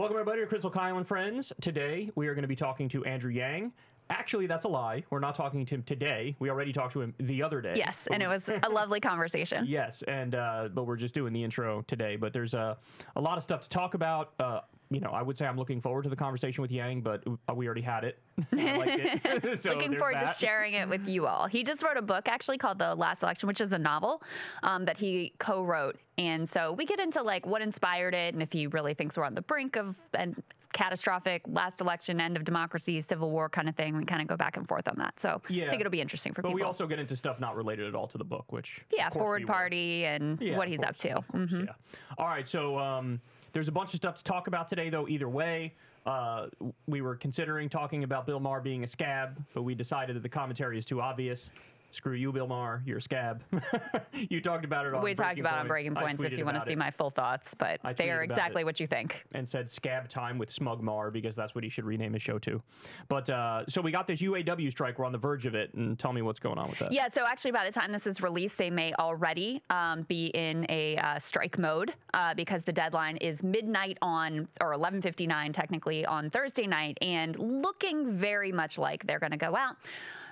Welcome, everybody, to Krystal Kyle and Friends. Today, we are going to be talking to Andrew Yang. Actually, that's a lie. We're not talking to him today. We already talked to him the other day. Yes, and it was a lovely conversation. Yes, and uh, but we're just doing the intro today. But there's uh, a lot of stuff to talk about. Uh, you know, I would say I'm looking forward to the conversation with Yang, but uh, we already had it. It. So Looking forward that. to sharing it with you all. He just wrote a book actually called The Last Election, which is a novel um, that he co-wrote, and so we get into like what inspired it, and if he really thinks we're on the brink of an catastrophic last election, end of democracy, civil war kind of thing. We kind of go back and forth on that. So I think it'll be interesting for But people. But we also get into stuff not related at all to the book, which yeah, of course we forward will. party and Yeah, what he's course, up to. course, Mhm. Yeah. All right. So um, there's a bunch of stuff to talk about today, though. Either way, uh, we were considering talking about Bill Maher being a scab, but we decided that the commentary is too obvious. Screw you, Bill Maher. You're a scab. you talked about it on We talked about it on Breaking Points if you want to see it my full thoughts, but they are exactly what you think. And said scab time with Smug Maher because that's what he should rename his show to. But uh, so we got this UAW strike. We're on the verge of it, and tell me what's going on with that. Yeah, so actually, by the time this is released, they may already um, be in a uh, strike mode uh, because the deadline is midnight on, or 11:59 technically on Thursday night, and looking very much like they're going to go out.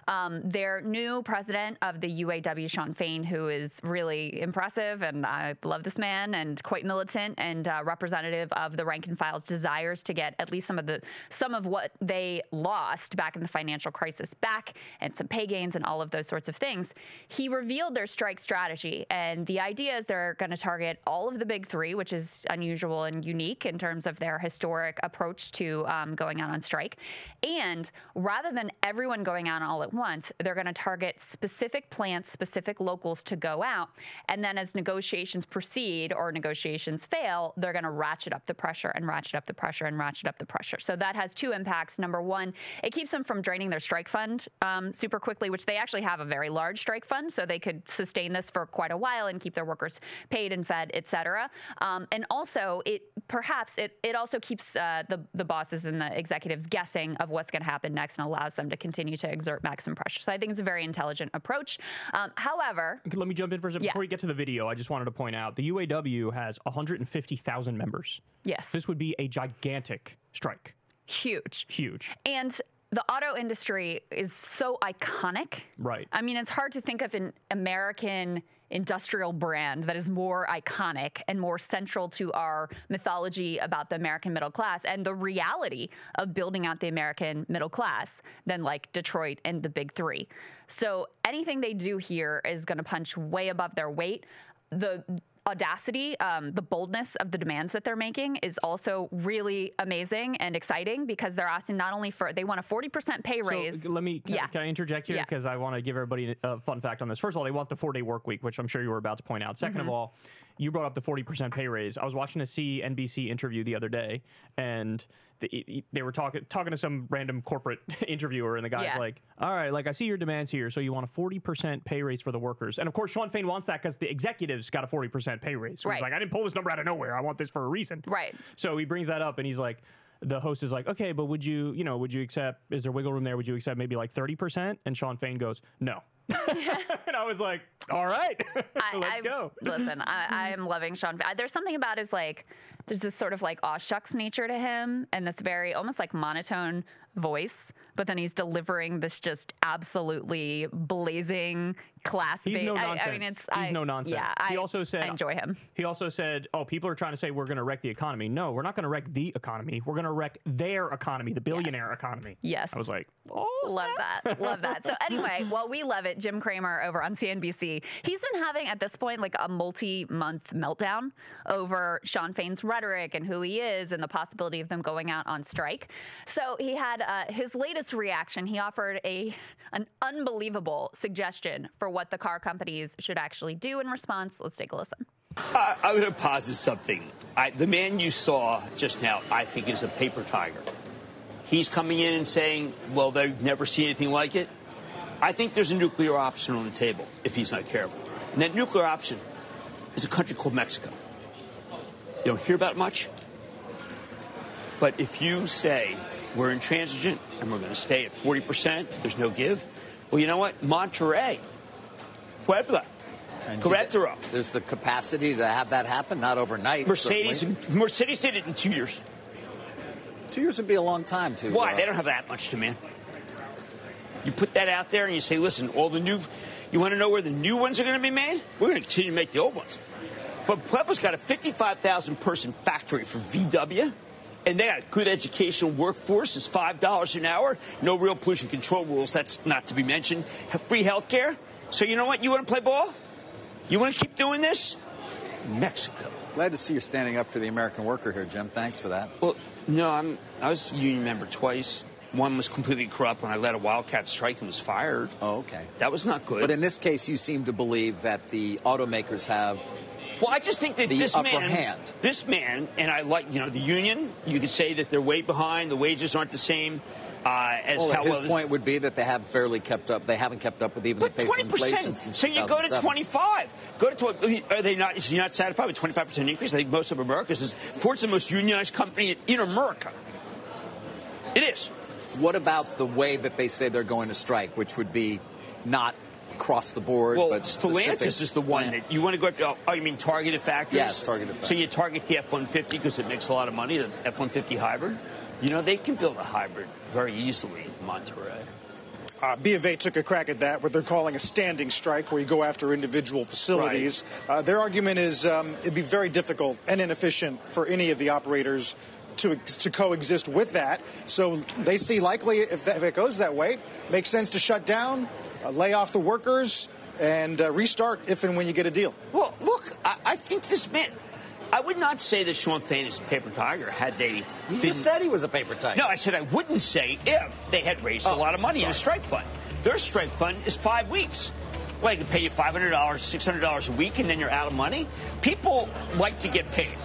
Um, their new president of the UAW, Shawn Fain, who is really impressive, and I love this man, and quite militant, and uh, representative of the rank and file's desires to get at least some of the some of what they lost back in the financial crisis back, and some pay gains, and all of those sorts of things. He revealed their strike strategy, and the idea is they're going to target all of the big three, which is unusual and unique in terms of their historic approach to um, going out on strike. And rather than everyone going out all at once, they're going to target specific plants, specific locals to go out. And then as negotiations proceed or negotiations fail, they're going to ratchet up the pressure and ratchet up the pressure and ratchet up the pressure. So that has two impacts. Number one, it keeps them from draining their strike fund um, super quickly, which they actually have a very large strike fund, so they could sustain this for quite a while and keep their workers paid and fed, et cetera. Um, and also, it perhaps it, it also keeps uh, the the bosses and the executives guessing of what's going to happen next and allows them to continue to exert maximum pressure. So I think it's a very intelligent approach. Um, however, Let me jump in for a second. Yeah. Before we get to the video, I just wanted to point out the UAW has 150,000 members. yes, This would be a gigantic strike. huge. Huge. And the auto industry is so iconic. Right. I mean, it's hard to think of an American industrial brand that is more iconic and more central to our mythology about the American middle class and the reality of building out the American middle class than like Detroit and the big three. So anything they do here is going to punch way above their weight. The audacity, um, the boldness of the demands that they're making is also really amazing and exciting because they're asking not only for they want a 40% pay raise. So let me can, Yeah. can I interject here Yeah. because I want to give everybody a fun fact on this. First of all, they want the four day work week, which I'm sure you were about to point out. 2nd Mm-hmm. of all, you brought up the 40% pay raise. I was watching a CNBC interview the other day, and the, they were talking talking to some random corporate interviewer, and the guy's Yeah. like, "All right, like I see your demands here, so you want a 40% pay raise for the workers." And of course, Shawn Fain wants that because the executives got a 40% pay raise. So Right. he's like, "I didn't pull this number out of nowhere. I want this for a reason." Right. So he brings that up and he's like, the host is like, okay, but would you, you know, would you accept, is there wiggle room there? Would you accept maybe like 30%? And Shawn Fain goes, no. and I was like, all right, I, let's I, go. listen, I, I am loving Shawn. There's something about his like, there's this sort of like aw shucks nature to him, and this very almost like monotone voice. But then he's delivering this just absolutely blazing class. He's no nonsense. I, mean, it's He's I, no nonsense. Yeah, He I, also said- I enjoy him. He also said, oh, people are trying to say we're going to wreck the economy. No, we're not going to wreck the economy. We're going to wreck their economy, the billionaire economy. Yes. I was like, oh, Love that. Love that. So anyway, while we love it, Jim Cramer over on CNBC, he's been having at this point like a multi-month meltdown over Shawn Fain's rhetoric and who he is and the possibility of them going out on strike. So he had uh, his latest reaction. He offered a an unbelievable suggestion for what the car companies should actually do in response. Let's take a listen. I'm going to posit something. I, the man you saw just now, I think, is a paper tiger. He's coming in and saying, well, they've never seen anything like it. I think there's a nuclear option on the table if he's not careful. And that nuclear option is a country called Mexico. You don't hear about much. But if you say we're intransigent and we're going to stay at 40%, there's no give, well, you know what? Monterrey, Puebla, And Querétaro. There's the capacity to have that happen, not overnight. Mercedes, certainly. Mercedes did it in two years. Two years would be a long time to. Why? uh, They don't have that much demand. You put that out there and you say, listen, all the new, you want to know where the new ones are going to be made? We're going to continue to make the old ones. But Puebla's got a 55,000 person factory for VW, and they got a good educational workforce. It's $5 an hour, no real pollution control rules. That's not to be mentioned. Have free health care. So you know what? You want to play ball? You want to keep doing this? Mexico. Glad to see you're standing up for the American worker here, Jim. Thanks for that. Well, no, I'm. I was a union member twice. One was completely corrupt when I led a wildcat strike and was fired. Oh, okay. That was not good. But in this case, you seem to believe that the automakers have. well, I just think that the this upper man, hand. this man, and I like, you know, the union. You could say that they're way behind. The wages aren't the same uh, as Well, his well. point would be that they have barely kept up. They haven't kept up with even But the pace of twenty inflation So you go to twenty-five. Go to. tw- I mean, Are they not? Is he not satisfied with twenty-five percent increase? I think most of America's is Ford's the most unionized company in America. It is. What about the way that they say they're going to strike, which would be not across the board, Well, but specific? Stellantis is the one Yeah. that you want to go. Oh, oh, you mean targeted factories? Yes, targeted So you target the F-150 because it makes a lot of money. The F-150 hybrid. You know they can build a hybrid very easily in Monterrey. Uh, B of A took a crack at that, what they're calling a standing strike, where you go after individual facilities. Uh, their argument is um, it'd be very difficult and inefficient for any of the operators to, to coexist with that. So they see likely, if, that, if it goes that way, makes sense to shut down, uh, lay off the workers, and uh, restart if and when you get a deal. Well, look, I, I think this man. I would not say that Shawn Fain is a paper tiger had they. You just said he was a paper tiger. No, I said I wouldn't say if they had raised a Oh, lot of money in a strike fund. Their strike fund is five weeks. Well, they can pay you $500, $600 a week, and then you're out of money. People like to get paid.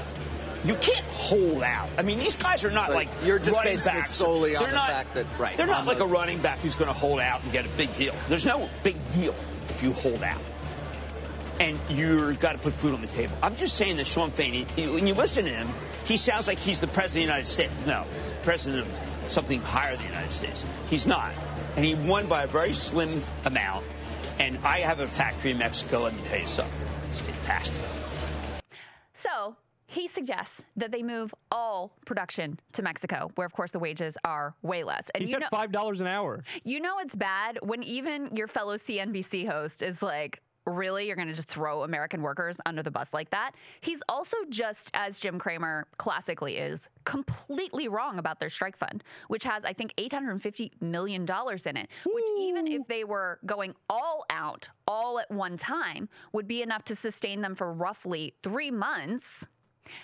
You can't hold out. I mean, these guys are not So like you're just running basing it solely on They're the not- fact that- right, They're not like the- a running back who's going to hold out and get a big deal. There's no big deal if you hold out and you've got to put food on the table. I'm just saying that Shawn Fain, he- when you listen to him, he sounds like he's the president of the United States. No, president of something higher than the United States. He's not. And he won by a very slim amount. And I have a factory in Mexico, let me tell you something. It's fantastic. So he suggests that they move all production to Mexico, where of course the wages are way less. And He you said know, five dollars an hour. you know it's bad when even your fellow CNBC host is like, really, you're going to just throw American workers under the bus like that? He's also just, as Jim Cramer classically is, completely wrong about their strike fund, which has, I think, $850 million in it, which even if they were going all out, all at one time, would be enough to sustain them for roughly three months.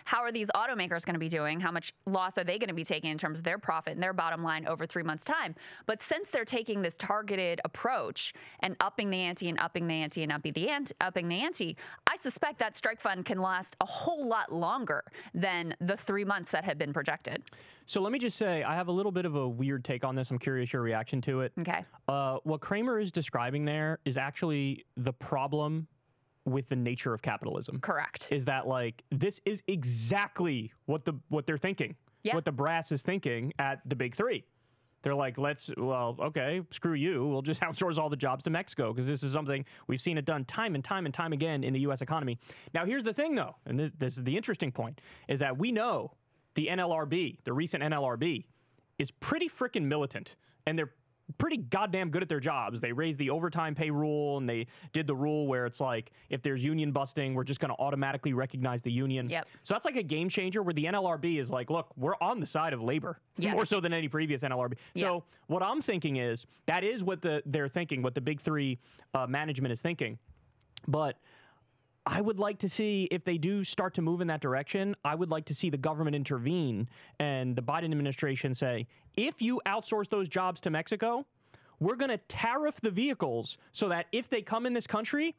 How are these automakers going to be doing? How much loss are they going to be taking in terms of their profit and their bottom line over three months' time? But since they're taking this targeted approach and upping the ante and upping the ante and upping the ante, upping the ante, I suspect that strike fund can last a whole lot longer than the three months that had been projected. So let me just say, I have a little bit of a weird take on this. I'm curious your reaction to it. Okay. Uh, what Cramer is describing there is actually the problem with the nature of capitalism. Correct. Is that like this is exactly what the what they're thinking, Yeah. what the brass is thinking at the big three. They're like, let's well, okay, screw you. We'll just outsource all the jobs to Mexico because this is something we've seen it done time and time and time again in the U.S. economy. Now, here's the thing, though, and this, this is the interesting point: is that we know the NLRB, the recent NLRB, is pretty freaking militant, and they're pretty goddamn good at their jobs. They raised the overtime pay rule and they did the rule where it's like if there's union busting, we're just going to automatically recognize the union. Yep. So that's like a game changer where the NLRB is like, look, we're on the side of labor Yeah. more so than any previous NLRB. Yeah. So what I'm thinking is that is what the they're thinking, what the big three uh, management is thinking. But I would like to see if they do start to move in that direction. I would like to see the government intervene and the Biden administration say, if you outsource those jobs to Mexico, we're going to tariff the vehicles so that if they come in this country,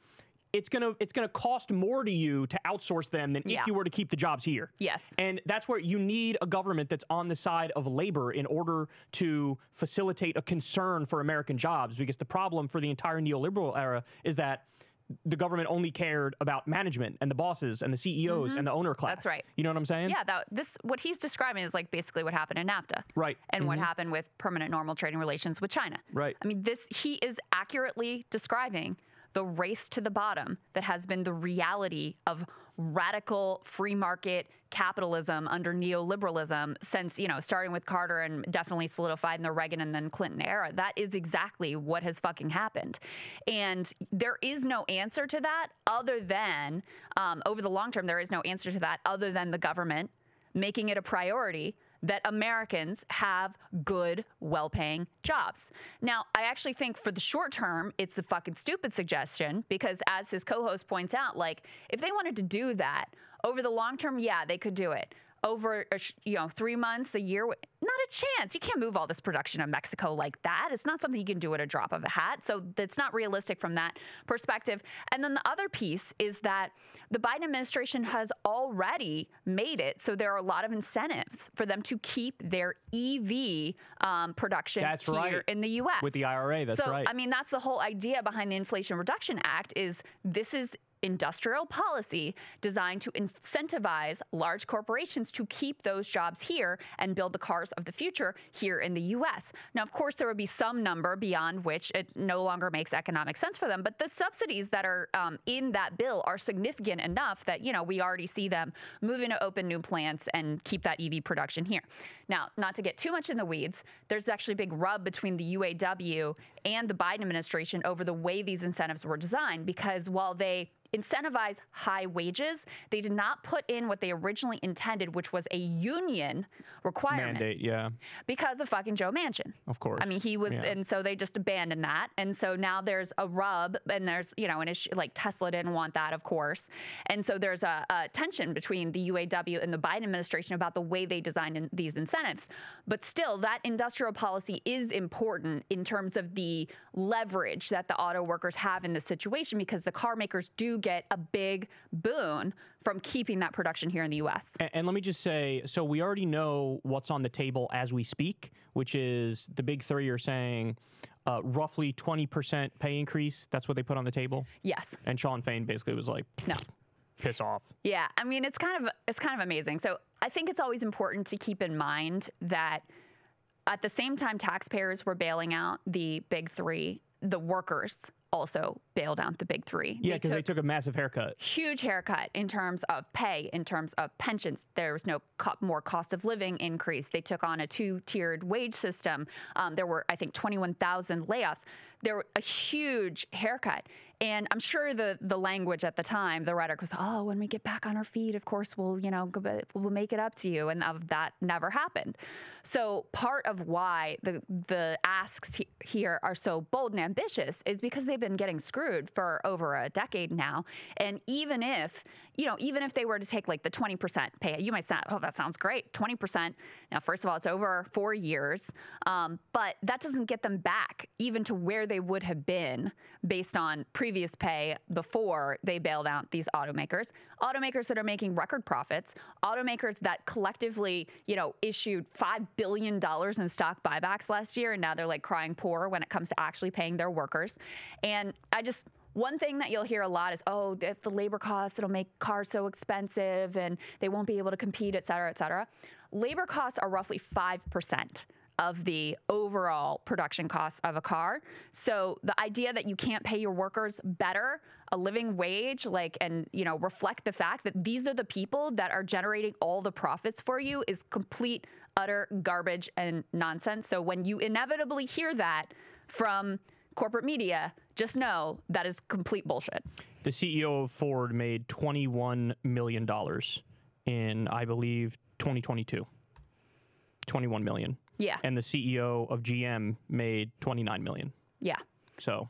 it's going to it's going to cost more to you to outsource them than Yeah. if you were to keep the jobs here. Yes. And that's where you need a government that's on the side of labor in order to facilitate a concern for American jobs. Because the problem for the entire neoliberal era is that the government only cared about management and the bosses and the CEOs and the owner class. Mm-hmm. That's right. You know what I'm saying? Yeah, that this what he's describing is like basically what happened in NAFTA. Right. And what Mhm. happened with permanent normal trading relations with China. Right. I mean, this he is accurately describing the race to the bottom that has been the reality of radical free market capitalism under neoliberalism since, you know, starting with Carter and definitely solidified in the Reagan and then Clinton era. That is exactly what has fucking happened. And there is no answer to that other than, um, over the long term, there is no answer to that other than the government making it a priority that Americans have good, well paying jobs. Now, I actually think for the short term, it's a fucking stupid suggestion because, as his co host points out, like, if they wanted to do that over the long term, yeah, they could do it. Over, you know, three months, a year, not a chance. You can't move all this production of Mexico like that. It's not something you can do at a drop of a hat. So that's not realistic from that perspective. And then the other piece is that the Biden administration has already made it so there are a lot of incentives for them to keep their EV um, production That's here right. in the U.S. With the IRA, that's so, right. I mean, that's the whole idea behind the Inflation Reduction Act is this is industrial policy designed to incentivize large corporations to keep those jobs here and build the cars of the future here in the US. Now, of course, there would be some number beyond which it no longer makes economic sense for them, but the subsidies that are um, in that bill are significant enough that, you know, we already see them moving to open new plants and keep that EV production here. Now, not to get too much in the weeds, there's actually a big rub between the UAW and the Biden administration over the way these incentives were designed because while they incentivize high wages. They did not put in what they originally intended, which was a union requirement Mandate, yeah, because of fucking Joe Manchin. of course. I mean, he was, Yeah. and so they just abandoned that. And so now there's a rub, and there's, you know, an issue like Tesla didn't want that, of course. And so there's a, a tension between the UAW and the Biden administration about the way they designed in, these incentives. But still, that industrial policy is important in terms of the leverage that the auto workers have in this situation because the car makers do get a big boon from keeping that production here in the U.S. And, and let me just say, so we already know what's on the table as we speak, which is the big three are saying uh, roughly 20% pay increase. That's what they put on the table. Yes. And Shawn Fain basically was like, No. piss off. Yeah, I mean it's kind of it's kind of amazing. So I think it's always important to keep in mind that at the same time taxpayers were bailing out the big three, the workers also bailed out the big three. Yeah, because they took a massive haircut. huge haircut in terms of pay, in terms of pensions. There was no co- more cost of living increase. They took on a two-tiered wage system. Um, there were, I think, 21,000 layoffs. There a huge haircut, and I'm sure the the language at the time, the rhetoric was, "Oh, when we get back on our feet, of course we'll, you know, go we'll make it up to you," and of that never happened. So part of why the the asks he- here are so bold and ambitious is because they've been getting screwed for over a decade now. And even if, you know, even if they were to take like the 20% pay, you might say, oh, that sounds great. 20%. Now, first of all, it's over four years, um, but that doesn't get them back even to where they would have been based on previous pay before they bailed out these automakers. Automakers that are making record profits, automakers that collectively, you know, issued $5 billion in stock buybacks last year, and now they're like crying poor when it comes to actually paying their workers. And I just, one thing that you'll hear a lot is, oh, the, the labor costs, it'll make cars so expensive and they won't be able to compete, et cetera, et cetera. Labor costs are roughly 5% of the overall production costs of a car. So the idea that you can't pay your workers better, a living wage, like, and, you know, reflect the fact that these are the people that are generating all the profits for you is complete, utter garbage and nonsense. So when you inevitably hear that from corporate media, just know that is complete bullshit. The CEO of Ford made $21 million in, I believe, 2022. 21 million. Yeah. And the CEO of GM made 29 million. Yeah. So,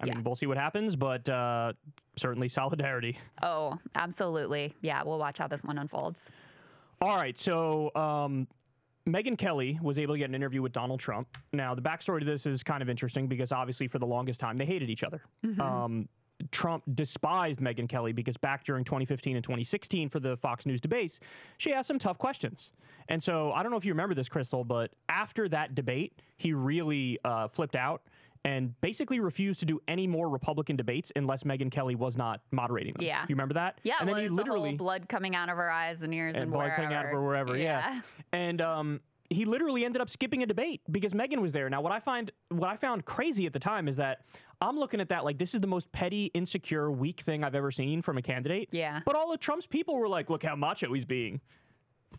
I Yeah. mean, we'll see what happens, but uh, certainly solidarity. Oh, absolutely. Yeah. We'll watch how this one unfolds. All right, so um, Megyn Kelly was able to get an interview with Donald Trump. Now, the backstory to this is kind of interesting because obviously, for the longest time, they hated each other. Um, Trump despised Megyn Kelly because back during 2015 and 2016 for the Fox News debates, she asked some tough questions. And so I don't know if you remember this, Krystal, but after that debate, he really uh, flipped out and basically refused to do any more Republican debates unless Megyn Kelly was not moderating them. Yeah. You remember that? Yeah. And then he it's the literally blood coming out of her eyes and ears and, and blood wherever. coming out of her wherever. Yeah. And um, he literally ended up skipping a debate because Megyn was there. Now, what I find, what I found crazy at the time is that I'm looking at that like this is the most petty, insecure, weak thing I've ever seen from a candidate. Yeah. But all of Trump's people were like, look how macho he's being.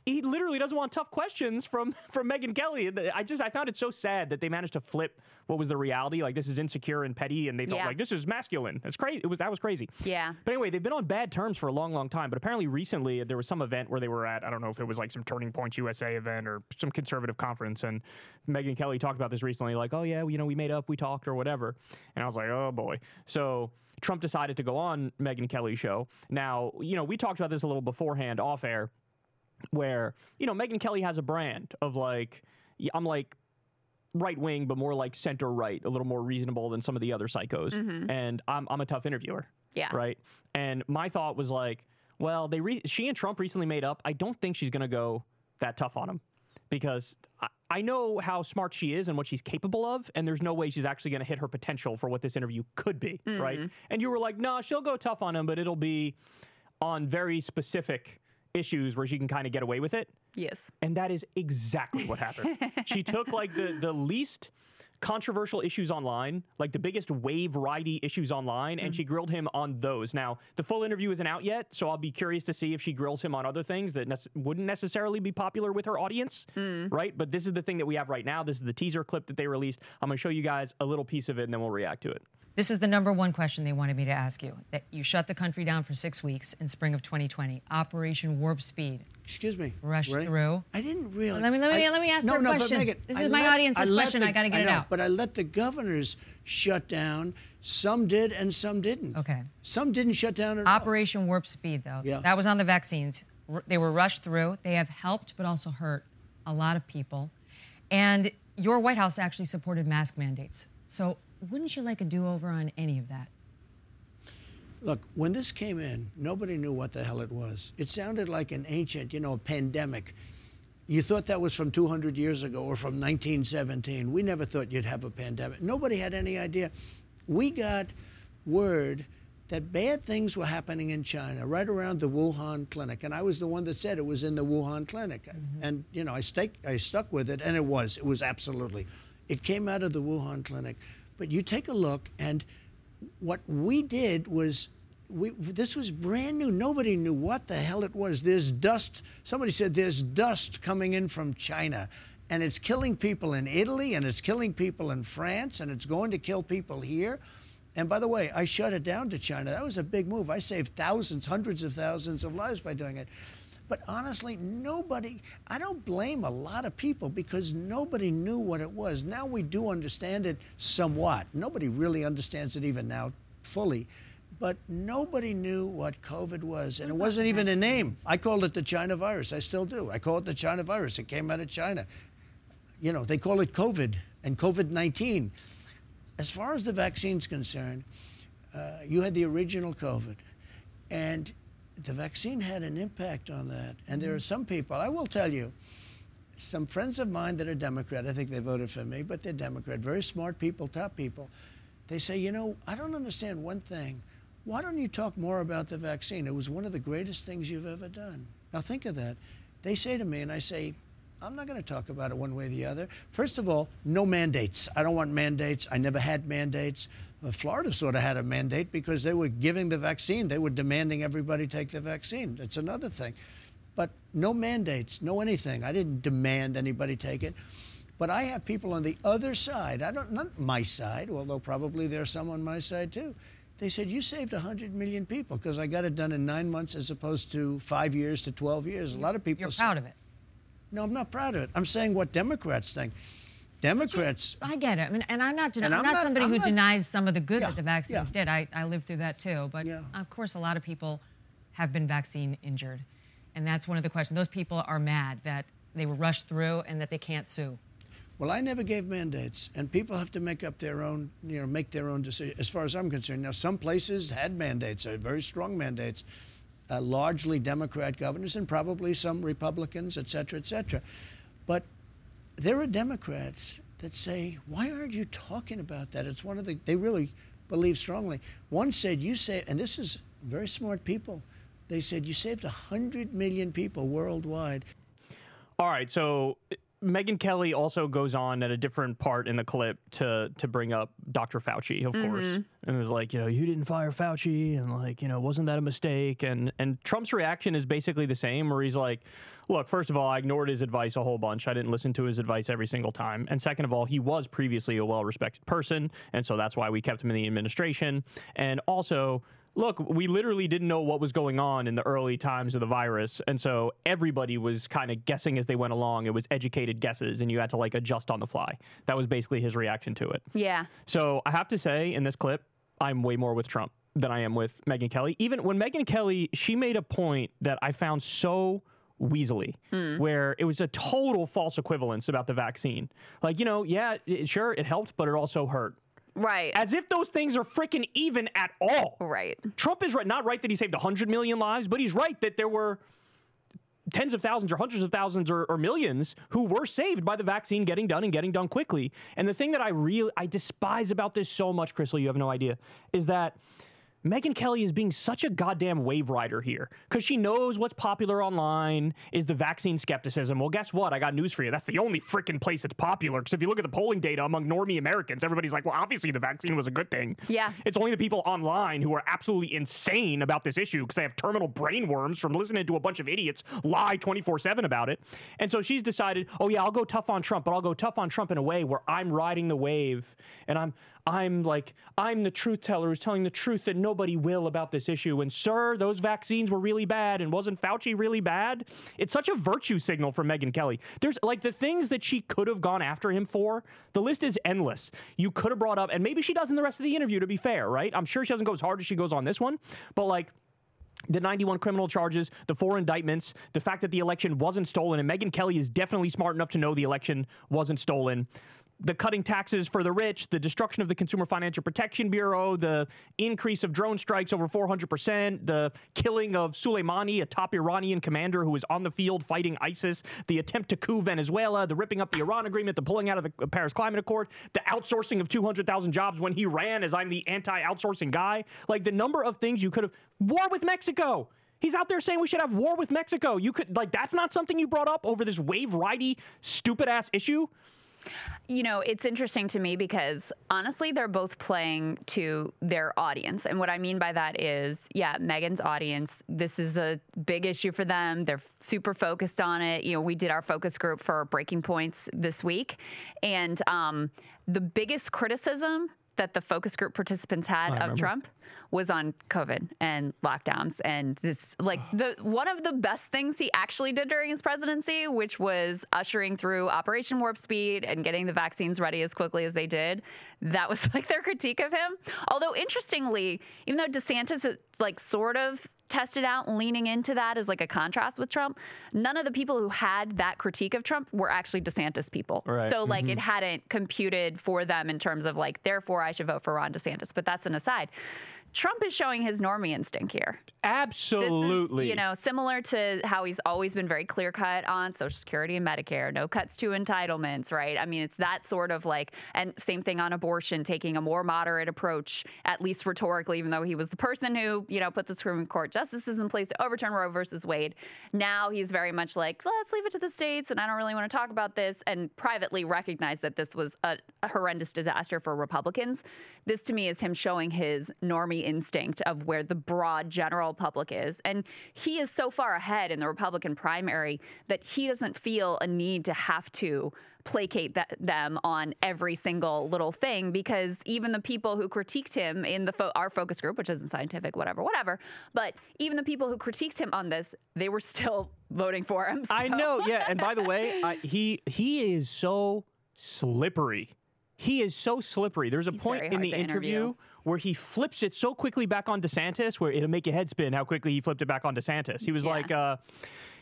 He literally doesn't want tough questions from from Megyn Kelly. I just I found it so sad that they managed to flip what was the reality. Like this is insecure and petty, and they thought Yeah. like this is masculine. That's crazy. It was that was crazy. Yeah. But anyway, they've been on bad terms for a long, long time. But apparently, recently there was some event where they were at. I don't know if it was like some Turning Points USA event or some conservative conference. And Megyn Kelly talked about this recently, like, "Oh yeah, you know, we made up, we talked, or whatever." And I was like, "Oh boy." So Trump decided to go on Megyn Kelly's show. Now, you know, we talked about this a little beforehand, off air, where you know Megyn Kelly has a brand of like, I'm like right wing, but more like center right, a little more reasonable than some of the other psychos. Mm-hmm. And I'm I'm a tough interviewer Yeah. right? And my thought was like, well, they re- she and Trump recently made up. I don't think she's going to go that tough on him because I, I know how smart she is and what she's capable of, and there's no way she's actually going to hit her potential for what this interview could be, right? Mm-hmm. And you were like, no, she'll go tough on him, but it'll be on very specific issues where she can kind of get away with it. Yes. And that is exactly what happened. she took like the the least controversial issues online, like the biggest wave ridey issues online, and mm. she grilled him on those. Now, the full interview isn't out yet, so I'll be curious to see if she grills him on other things that nece- wouldn't necessarily be popular with her audience, mm. right? But this is the thing that we have right now. This is the teaser clip that they released. I'm going to show you guys a little piece of it, and then we'll react to it. This is the number one question they wanted me to ask you. That you shut the country down for six weeks in spring of 2020. Operation Warp Speed. Excuse me. Rush Ray? through. I didn't really. Let me- let me- I- let me ask no, no, question. But Megyn, This I is my let- audience's I question. the- I gotta get it know, out. But I let the governors shut down. Some did, and some didn't. Okay. Some didn't shut down at all. Operation Warp Speed, though. Yeah. That was on the vaccines. R- They were rushed through. They have helped, but also hurt a lot of people. And your White House actually supported mask mandates. So wouldn't you like a do over on any of that? Look, when this came in, nobody knew what the hell it was. It sounded like an ancient, you know, pandemic. You thought that was from 200 years ago or from 1917. We never thought you'd have a pandemic. Nobody had any idea. We got word that bad things were happening in China right around the Wuhan clinic. And I was the one that said it was in the Wuhan clinic. Mm-hmm. And, you know, I, stuck I stuck with it, and it was. It was absolutely. It came out of the Wuhan clinic. But you take a look, and what we did was we this was brand new. Nobody knew what the hell it was. There's dust. Somebody said there's dust coming in from China. And it's killing people in Italy and it's killing people in France and it's going to kill people here. And by the way, I shut it down to China. That was a big move. I saved thousands, hundreds of thousands of lives by doing it. But honestly, nobody, I don't blame a lot of people because nobody knew what it was. Now we do understand it somewhat. Nobody really understands it even now fully. But nobody knew what COVID was. And it wasn't even a name. I called it the China virus. I still do. I call it the China virus. It came out of China. You know, they call it COVID and COVID 19. As far as the vaccine's concerned, uh, you had the original COVID. And the vaccine had an impact on that. And there are mm. some people, I will tell you, some friends of mine that are Democrat, I think they voted for me, but they're Democrat, very smart people, top people. They say, you know, I don't understand one thing. Why don't you talk more about the vaccine? It was one of the greatest things you've ever done. Now think of that. They say to me, and I say, I'm not going to talk about it one way or the other. First of all, no mandates. I don't want mandates. I never had mandates. Uh, Florida sort of had a mandate because they were giving the vaccine. They were demanding everybody take the vaccine. It's another thing. But no mandates, no anything. I didn't demand anybody take it. But I have people on the other side. I don't not my side, although probably there's some on my side too. They said you saved 100 million people because I got it done in nine months as opposed to five years to 12 years. A lot of people. You're say- proud of it. No, I'm not proud of it. I'm saying what Democrats think. Democrats. I get it. I mean, and I'm not, den- And I'm I'm not not- somebody I'm who not- denies some of the good Yeah, that the vaccines yeah. did. I, I lived through that too. But Yeah. of course, a lot of people have been vaccine injured. And that's one of the questions. Those people are mad that they were rushed through and that they can't sue. Well, I never gave mandates, and people have to make up their own, you know, make their own decision. As far as I'm concerned, now some places had mandates, uh, very strong mandates, uh, largely Democrat governors, and probably some Republicans, et cetera, et cetera. But there are Democrats that say, "Why aren't you talking about that?" It's one of the they really believe strongly. One said, "You say," and this is very smart people. They said you saved 100 million people worldwide. All right, so uh, Megyn Kelly also goes on at a different part in the clip to to bring up Dr. Fauci, of course, mm-hmm. and was like, you know, you didn't fire Fauci, and like, you know, wasn't that a mistake? And and Trump's reaction is basically the same, where he's like, look, first of all, I ignored his advice a whole bunch. I didn't listen to his advice every single time, and second of all, he was previously a well-respected person, and so that's why we kept him in the administration, and also look, we literally didn't know what was going on in the early times of the virus. And so everybody was kind of guessing as they went along. It was educated guesses, and you had to like adjust on the fly. That was basically his reaction to it. Yeah. So I have to say, in this clip, I'm way more with Trump than I am with Megyn Kelly. Even when Megyn Kelly, she made a point that I found so weaselly, hmm. where it was a total false equivalence about the vaccine. Like, you know, yeah, it, sure, it helped, but it also hurt. Right. As if those things are freaking even at all. right. Trump is right, not right that he saved 100 million lives, but he's right that there were tens of thousands or hundreds of thousands or, or millions who were saved by the vaccine getting done and getting done quickly. And the thing that I really I despise about this so much, Krystal, you have no idea, is that Megyn Kelly is being such a goddamn wave rider here because she knows what's popular online is the vaccine skepticism. Well, guess what? I got news for you. That's the only freaking place it's popular. Because if you look at the polling data among normie Americans, everybody's like, well, obviously the vaccine was a good thing. Yeah. It's only the people online who are absolutely insane about this issue because they have terminal brain worms from listening to a bunch of idiots lie 24 7 about it. And so she's decided, oh, yeah, I'll go tough on Trump, but I'll go tough on Trump in a way where I'm riding the wave and I'm. I'm like, I'm the truth teller who's telling the truth that nobody will about this issue. And, sir, those vaccines were really bad. And wasn't Fauci really bad? It's such a virtue signal for Megyn Kelly. There's like the things that she could have gone after him for, the list is endless. You could have brought up, and maybe she does in the rest of the interview, to be fair, right? I'm sure she doesn't go as hard as she goes on this one, but like, the 91 criminal charges, the four indictments, the fact that the election wasn't stolen, and Megyn Kelly is definitely smart enough to know the election wasn't stolen. The cutting taxes for the rich, the destruction of the Consumer Financial Protection Bureau, the increase of drone strikes over 400%, the killing of Soleimani, a top Iranian commander who was on the field fighting ISIS, the attempt to coup Venezuela, the ripping up the Iran agreement, the pulling out of the Paris Climate Accord, the outsourcing of 200,000 jobs when he ran as I'm the anti outsourcing guy. Like the number of things you could have. War with Mexico! He's out there saying we should have war with Mexico. You could, like, that's not something you brought up over this wave ridey, stupid ass issue. You know, it's interesting to me because honestly, they're both playing to their audience. And what I mean by that is, yeah, Megyn's audience, this is a big issue for them. They're super focused on it. You know, we did our focus group for Breaking Points this week. And um, the biggest criticism that the focus group participants had of remember. Trump was on COVID and lockdowns and this like the one of the best things he actually did during his presidency, which was ushering through Operation Warp Speed and getting the vaccines ready as quickly as they did. That was like their critique of him. Although interestingly, even though DeSantis is, like sort of tested out leaning into that as like a contrast with Trump, none of the people who had that critique of Trump were actually DeSantis people. Right. So like it mm-hmm. hadn't computed for them in terms of like therefore I should vote for Ron DeSantis. But that's an aside. Trump is showing his normie instinct here. This is, Absolutely. you know, similar to how he's always been very clear cut on Social Security and Medicare, no cuts to entitlements, right? I mean, it's that sort of like, and same thing on abortion, taking a more moderate approach, at least rhetorically, even though he was the person who, you know, put the Supreme Court justices in place to overturn Roe versus Wade. Now he's very much like, let's leave it to the states, and I don't really want to talk about this, and privately recognize that this was a, a horrendous disaster for Republicans. This to me is him showing his normie instinct of where the broad general public is. And he is so far ahead in the Republican primary that he doesn't feel a need to have to placate that, them on every single little thing because even the people who critiqued him in the fo- our focus group which isn't scientific whatever whatever but even the people who critiqued him on this they were still voting for him I know, yeah. And by the way, I, he he is so slippery. He is so slippery. There's a He's point in the interview, interview. Where he flips it so quickly back on DeSantis, where it'll make your head spin how quickly he flipped it back on DeSantis. He was Yeah. like, uh,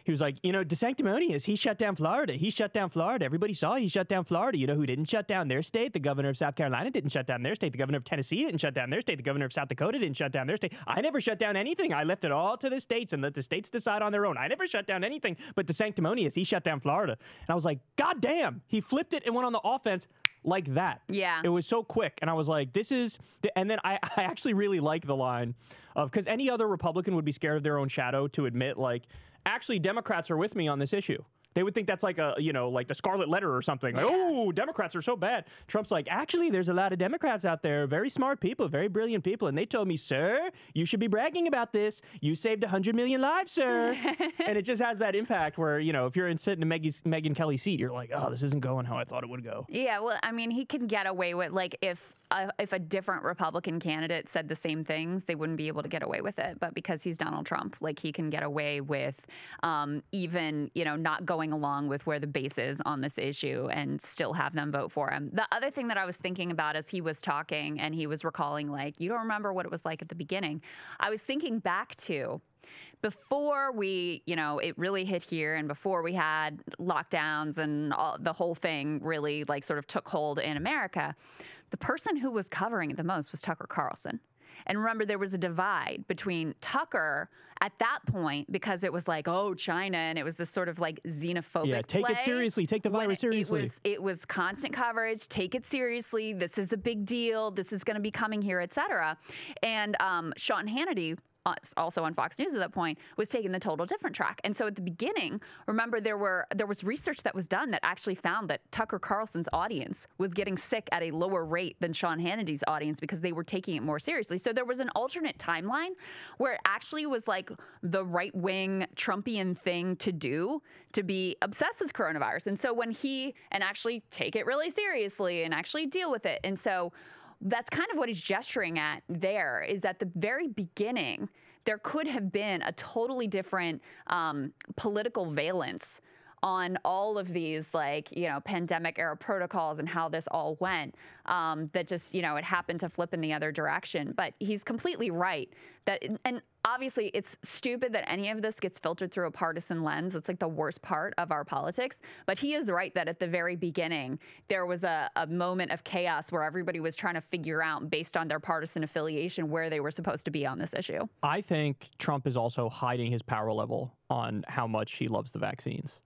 he was like, you know, DeSanctimonious. He shut down Florida. He shut down Florida. Everybody saw he shut down Florida. You know who didn't shut down their state? The governor of South Carolina didn't shut down their state. The governor of Tennessee didn't shut down their state. The governor of South Dakota didn't shut down their state. I never shut down anything. I left it all to the states and let the states decide on their own. I never shut down anything. But DeSanctimonious, he shut down Florida. And I was like, God damn. He flipped it and went on the offense like that. Yeah. It was so quick. And I was like, this is, the, and then I, I actually really like the line of, because any other Republican would be scared of their own shadow to admit, like, actually, Democrats are with me on this issue. They would think that's like a, you know, like the Scarlet Letter or something. Like, oh, Democrats are so bad. Trump's like, actually, there's a lot of Democrats out there, very smart people, very brilliant people, and they told me, sir, you should be bragging about this. You saved 100 million lives, sir. and it just has that impact where, you know, if you're in sitting in Meg's, Megyn Kelly's seat, you're like, oh, this isn't going how I thought it would go. Yeah, well, I mean, he can get away with like if if a different Republican candidate said the same things, they wouldn't be able to get away with it. But because he's Donald Trump, like he can get away with um, even you know not going along with where the base is on this issue and still have them vote for him. The other thing that I was thinking about as he was talking and he was recalling like you don't remember what it was like at the beginning. I was thinking back to before we, you know, it really hit here and before we had lockdowns and all, the whole thing really like sort of took hold in America, the person who was covering it the most was Tucker Carlson. And remember, there was a divide between Tucker at that point because it was like, oh, China, and it was this sort of like xenophobic. Yeah, take it seriously. Take the virus seriously. It was, it was constant coverage. Take it seriously. This is a big deal. This is going to be coming here, et cetera. And um, Sean Hannity also on Fox News at that point was taking the total different track. And so at the beginning, remember there were there was research that was done that actually found that Tucker Carlson's audience was getting sick at a lower rate than Sean Hannity's audience because they were taking it more seriously. So there was an alternate timeline where it actually was like the right wing Trumpian thing to do to be obsessed with coronavirus. And so when he and actually take it really seriously and actually deal with it. And so that's kind of what he's gesturing at there is at the very beginning there could have been a totally different um, political valence on all of these like you know pandemic era protocols and how this all went um, that just you know it happened to flip in the other direction. But he's completely right that and obviously it's stupid that any of this gets filtered through a partisan lens. It's like the worst part of our politics. But he is right that at the very beginning there was a, a moment of chaos where everybody was trying to figure out based on their partisan affiliation where they were supposed to be on this issue. I think Trump is also hiding his power level on how much he loves the vaccines.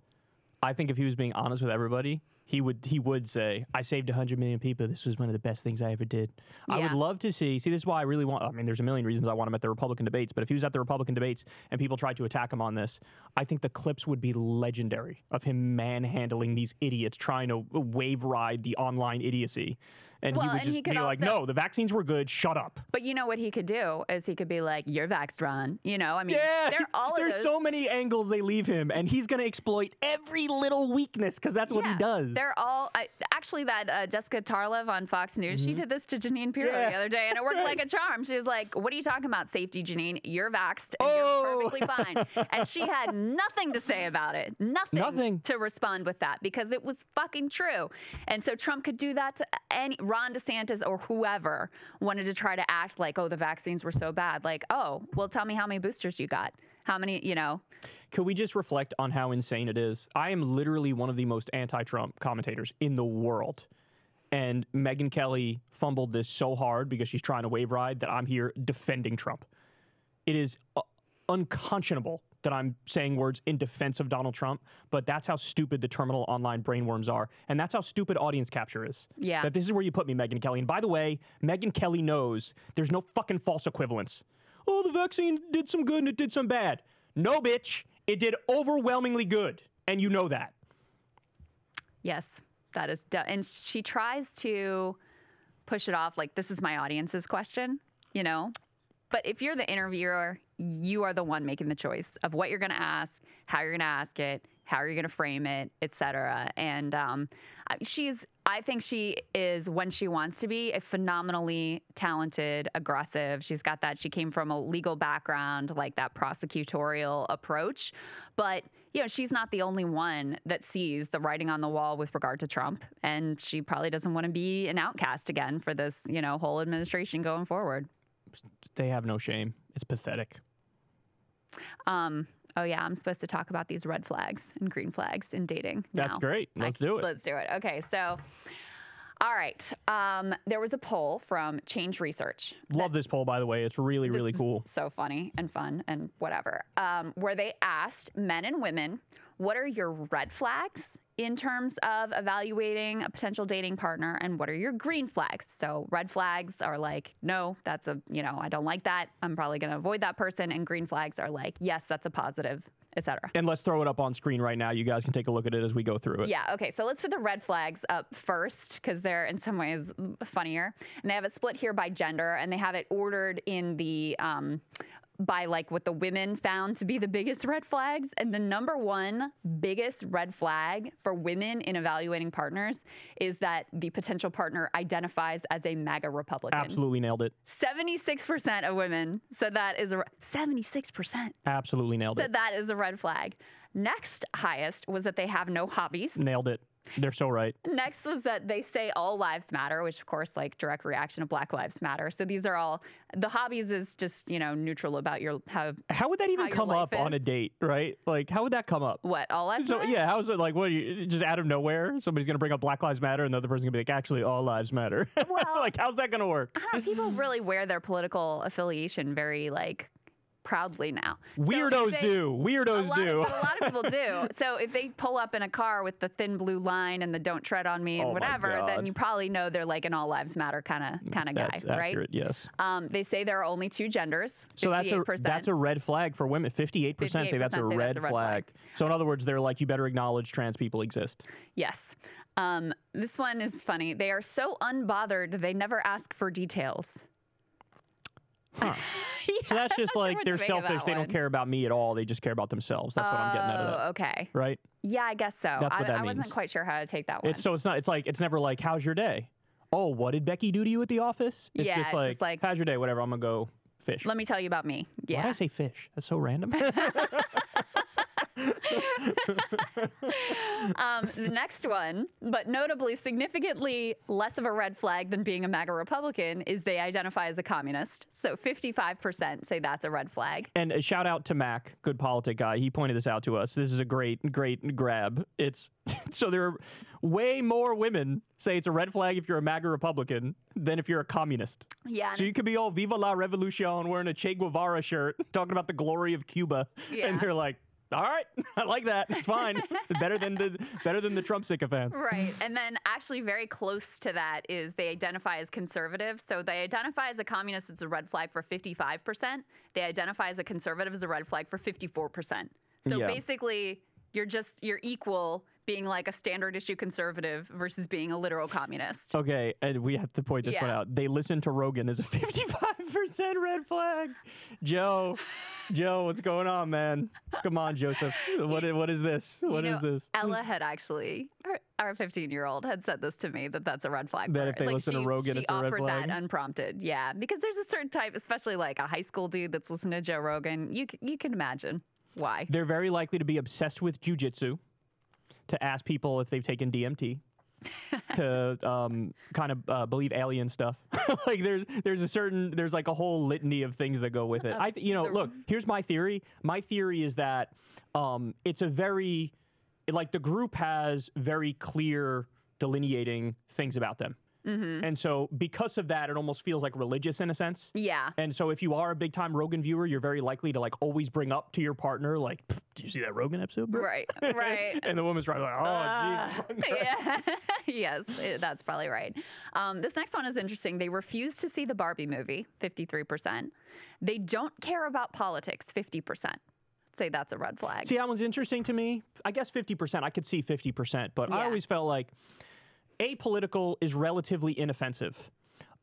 I think if he was being honest with everybody, he would he would say, "I saved 100 million people. This was one of the best things I ever did." I would love to see. See, this is why I really want. I mean, there's a million reasons I want him at the Republican debates, but if he was at the Republican debates and people tried to attack him on this, I think the clips would be legendary of him manhandling these idiots trying to wave ride the online idiocy. And he would and just he be like, also- "No, the vaccines were good. Shut up." but you know what he could do is he could be like you're vaxxed ron you know i mean Yeah, all of there's those so many angles they leave him, and he's going to exploit every little weakness because that's what he does. They're all I, actually that uh, Jessica Tarlev on Fox News. She did this to Jeanine Pirro Mm-hmm. Yeah, the other day, and it worked that's like a charm. She was like, "What are you talking about, safety, Jeanine? You're vaxxed and Oh. you're perfectly fine." and she had nothing to say about it, nothing, Nothing. to respond with that because it was fucking true. And so Trump could do that to any Ron DeSantis or whoever wanted to try to act like, "Oh, the vaccines were so bad." Like, "Oh, well, tell me how many boosters you got." How many, you know? Could we just reflect on how insane it is? I am literally one of the most anti-Trump commentators in the world. And Megyn Kelly fumbled this so hard because she's trying to wave ride that I'm here defending Trump. It is uh, unconscionable that I'm saying words in defense of Donald Trump, but that's how stupid the terminal online brainworms are. And that's how stupid audience capture is. Yeah. That this is where you put me, Megyn Kelly. And by the way, Megyn Kelly knows there's no fucking false equivalence. Oh, the vaccine did some good and it did some bad. No, bitch. It did overwhelmingly good. And you know that. Yes, that is, du- and she tries to push it off like this is my audience's question, you know. But if you're the interviewer, you are the one making the choice of what you're going to ask, how you're going to ask it, how you're going to frame it, etc. And um, she's, I think she is when she wants to be a phenomenally talented, aggressive. She's got that. She came from a legal background, like that prosecutorial approach. But you know, she's not the only one that sees the writing on the wall with regard to Trump, and she probably doesn't want to be an outcast again for this, you know, whole administration going forward. They have no shame. It's pathetic. Um, oh yeah, I'm supposed to talk about these red flags and green flags in dating. That's now. great. Let's do it. Let's do it. Okay, so. All right. Um, there was a poll from Change Research. Love this poll, by the way. It's really, really cool. So funny and fun and whatever. Um, where they asked men and women what are your red flags in terms of evaluating a potential dating partner and what are your green flags? So red flags are like, no, that's a, you know, I don't like that. I'm probably going to avoid that person. And green flags are like, yes, that's a positive, etc. And let's throw it up on screen right now. You guys can take a look at it as we go through it. Yeah, okay. So let's put the red flags up first because they're in some ways funnier. And they have it split here by gender and they have it ordered in the um, by like what the women found to be the biggest red flags. And the number one biggest red flag for women in evaluating partners is that the potential partner identifies as a MAGA Republican. Absolutely nailed it. 76% of women said that is a 76% Absolutely nailed said it. that is a red flag. Next highest was that they have no hobbies. Nailed it. They're so right. Next was that they say all lives matter, which of course, like direct reaction of Black Lives Matter. So these are all the hobbies is just you know neutral about your how How would that even come up on a date, right? Like, how would that come up? what all lives So matter. yeah, how is it like? What you just out of nowhere? Somebody's gonna bring up Black Lives Matter, and the other person's gonna be like, actually, all lives matter. Well- like, how's that gonna work? I don't know, people really wear their political affiliation very like proudly now. So Weirdos they- do. Weirdos do. Of, a lot of people do. So if they pull up in a car with the thin blue line and the "Don't tread on me" and Oh whatever, then you probably know they're like an all lives matter kind of kind of guy, That's right? Yes. Um, they say there are only two genders. So that's a that's a red flag for women. Fifty-eight percent say that's a say red, that's a red flag. flag. So in other words, they're like, you better acknowledge trans people exist. Yes. Um, this one is funny. They are so unbothered they never ask for details. Huh. Yeah, So that's just like they're selfish. They don't care about me at all. They just care about themselves. That's what I'm getting out of that. Oh, okay. Right? Yeah, I guess so. That's I, what that I wasn't quite sure how to take that one. It's so it's not. It's like it's never like, how's your day? Oh, what did Becky do to you at the office? It's Yeah, just it's like, just like- how's your day? Whatever. I'm gonna go fish. Let me tell you about me. Why did Yeah. I say fish? That's so random. um, the next one, but notably significantly less of a red flag than being a MAGA Republican, is they identify as a communist. So 55% say that's a red flag. and a shout out to Mac, good politic guy. He pointed this out to us. This is a great, great grab. It's so there are way more women say it's a red flag if you're a MAGA Republican than if you're a communist. Yeah. So you could be all "Viva la Revolucion" wearing a Che Guevara shirt, talking about the glory of Cuba, Yeah. and they're like, "All right, I like that. It's fine. better than the better than the Trump sycophants." Right. And then actually very close to that is they identify as conservative. So they identify as a communist as a red flag for 55%. They identify as a conservative as a red flag for 54%. So Yeah. basically you're just you're equal being like a standard issue conservative versus being a literal communist. Okay, and we have to point this one out. They listen to Rogan as a 55% red flag. Joe, Joe, what's going on, man? Come on, Joseph. What is, what is this? What you is this? Ella had actually, our- our 15 year old had said this to me that that's a red flag. That if they like listen to Rogan, she it's a red offered flag? that unprompted. Yeah, because there's a certain type, especially like a high school dude that's listening to Joe Rogan. You you can imagine why. They're very likely to be obsessed with jujitsu, to ask people if they've taken DMT, to um, kind of uh, believe alien stuff. like there's there's a certain there's like a whole litany of things that go with it. I th- you know look here's my theory. My theory is that um, it's a very like the group has very clear delineating things about them. Mm-hmm. And so, because of that, it almost feels like religious in a sense. Yeah. And so, if you are a big time Rogan viewer, you're very likely to like always bring up to your partner, like, "Do you see that Rogan episode?" bro?" Right. Right. and the woman's probably like, "Oh, Ah, jeez." yeah. yes, eh, that's probably right. Um, this next one is interesting. They refuse to see the Barbie movie, 53%. They don't care about politics, 50%. Say that's a red flag. See, that one's interesting to me. I guess 50%. I could see 50%, but I always felt like apolitical is relatively inoffensive.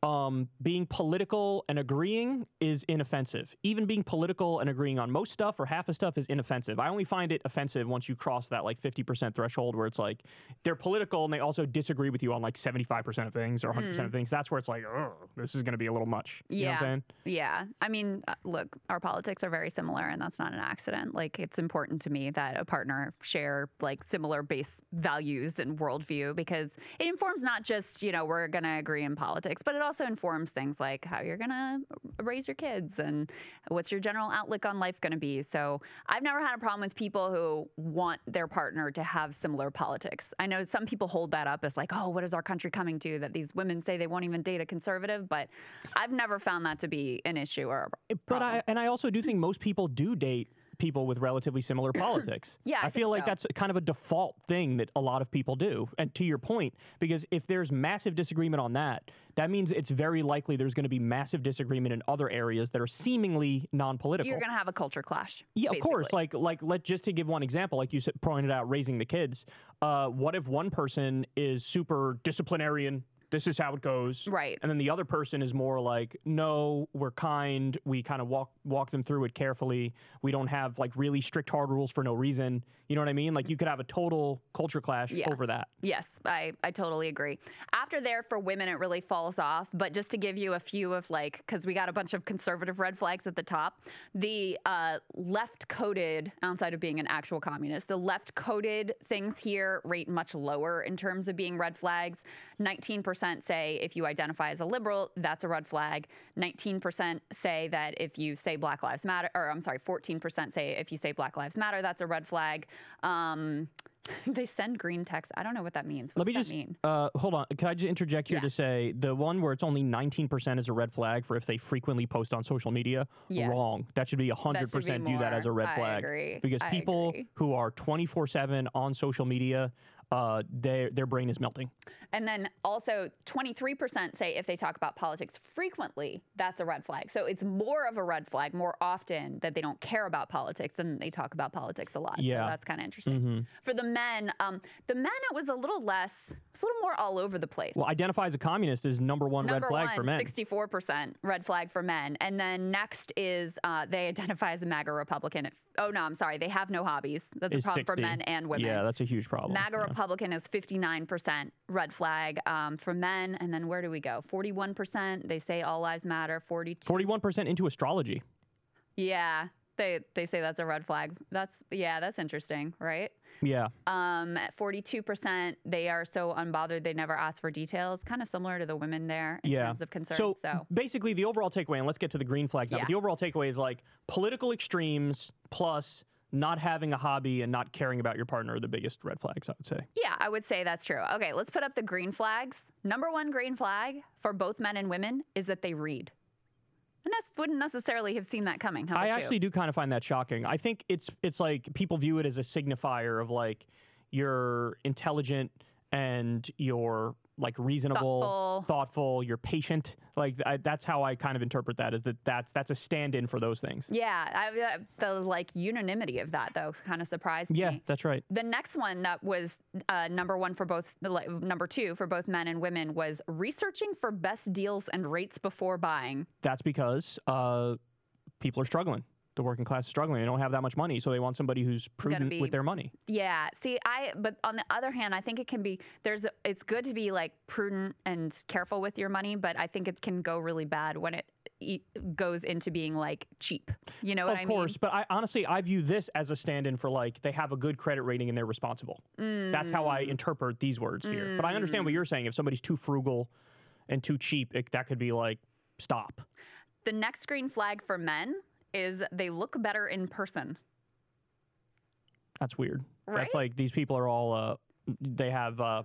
Um, being political and agreeing is inoffensive. Even being political and agreeing on most stuff or half of stuff is inoffensive. I only find it offensive once you cross that like 50% threshold where it's like they're political and they also disagree with you on like 75% of things or 100% of things. That's where it's like, oh, this is going to be a little much. You know what I'm Yeah. Yeah. I mean, uh, look, our politics are very similar, and that's not an accident. Like, it's important to me that a partner share like similar base values and worldview because it informs not just, you know, we're going to agree in politics, but it also informs things like how you're going to uh, raise your kids and what's your general outlook on life going to be. So, I've never had a problem with people who want their partner to have similar politics. I know some people hold that up as like, oh, what is our country coming to that these women say they won't even date a conservative, but I've never found that to be an issue or a But. I and I also do think most people do date people with relatively similar politics. Yeah, I I, feel like so. that's kind of a default thing that a lot of people do. And to your point, because if there's massive disagreement on that, that means it's very likely there's going to be massive disagreement in other areas that are seemingly non-political. You're going to have a culture clash. Yeah, of course. basically. Like, like, let just to give one example, like you pointed out, raising the kids. Uh, what if one person is super disciplinarian? This is how it goes. Right. And then the other person is more like, no, we're kind. We kind of walk walk them through it carefully. We don't have like really strict hard rules for no reason. You know what I mean? Like you could have a total culture clash Yeah. over that. Yes, I, I totally agree. After there, for women, it really falls off. But just to give you a few of like, because we got a bunch of conservative red flags at the top, the uh, left coded, outside of being an actual communist, the left coded things here rate much lower in terms of being red flags. 19% say if you identify as a liberal, that's a red flag. 19% say that if you say Black Lives Matter, or I'm sorry, 14% say if you say Black Lives Matter, that's a red flag. Um, they send green text. I don't know what that means. What Let me just mean? uh, hold on. Can I just interject here Yeah. to say the one where it's only 19% is a red flag for if they frequently post on social media? Yeah. Wrong. That should be 100% view that as a red I flag. agree. Because I people agree. who are 24/7 on social media, uh, their their brain is melting. And then also 23% say if they talk about politics frequently, that's a red flag. So it's more of a red flag more often that they don't care about politics than they talk about politics a lot. Yeah. So that's kind of interesting. Mm-hmm. For the men, um, the men, it was a little less, it's a little more all over the place. Well, identify as a communist is number one Number red flag one, for men. 64% red flag for men. And then next is uh, they identify as a MAGA Republican. Oh, no, I'm sorry. They have no hobbies. That's a problem for men and women. Yeah, that's a huge problem. MAGA Yeah. Republican is 59% red flag um, for men. And then where do we go? 41%. They say all lives matter. 42. 41% into astrology. Yeah. They, they say that's a red flag. That's, yeah, that's interesting, right? Yeah. Um, at 42%, they are so unbothered they never ask for details. Kind of similar to the women there in yeah. terms of concern. So, So, basically, the overall takeaway, and let's get to the green flags now. Yeah. But the overall takeaway is like political extremes plus not having a hobby and not caring about your partner are the biggest red flags, I would say. yeah, I would say that's true. Okay, let's put up the green flags. Number one green flag for both men and women is that they read. Wouldn't necessarily have seen that coming. How I about you? actually do kind of find that shocking. I think it's it's like people view it as a signifier of like you're intelligent and you're like reasonable, Thoughtful. thoughtful, you're patient. Like I, that's how I kind of interpret that. Is that that's that's a stand-in for those things. Yeah, I, the like unanimity of that though kind of surprised Yeah, me. Yeah, that's right. The next one that was uh, number one for both, number two for both men and women was researching for best deals and rates before buying. That's because uh, people are struggling. The working class is struggling. They don't have that much money, so they want somebody who's prudent be- with their money. Yeah. See, I but on the other hand, I think it can be there's a, it's good to be like prudent and careful with your money, but I think it can go really bad when it goes into being like cheap. You know what of I mean? Of course, but I honestly I view this as a stand-in for like they have a good credit rating and they're responsible. That's how Mm. I interpret these words here. But I understand what you're saying. If somebody's too frugal and too cheap, it, that could be like stop. The next green flag for men is they look better in person. That's weird. Right? That's like these people are all uh, they have uh,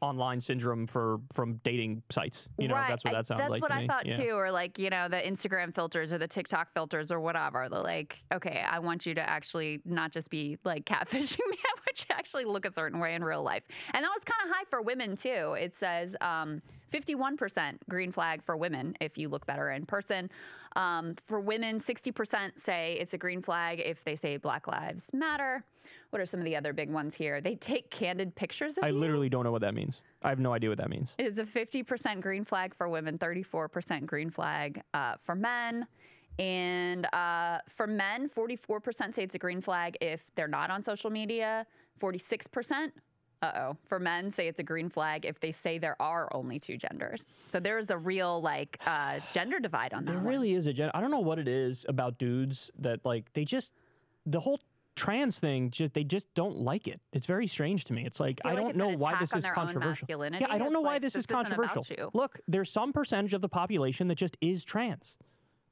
online syndrome for from dating sites. You know, right. that's what that sounds That's like. That's what to I me. thought Yeah. too. Or like, you know, the Instagram filters or the TikTok filters or whatever. They're like, okay, I want you to actually not just be like catfishing me. I want you to actually look a certain way in real life. And that was kind of high for women too. It says um, 51% green flag for women if you look better in person. Um, for women, 60% say it's a green flag if they say Black Lives Matter. What are some of the other big ones here? They take candid pictures of I you. literally don't know what that means. I have no idea what that means. It is a 50% green flag for women, 34% green flag uh, for men. And uh, for men, 44% say it's a green flag if they're not on social media. 46%, uh oh, for men say it's a green flag if they say there are only two genders. So there is a real like uh, gender divide on that. There one. really is a gen. I don't know what it is about dudes that like they just the whole trans thing just they just don't like it. It's very strange to me. It's like I like don't know why this is controversial. Yeah, I don't know why like, this, this is controversial. Look, there's some percentage of the population that just is trans.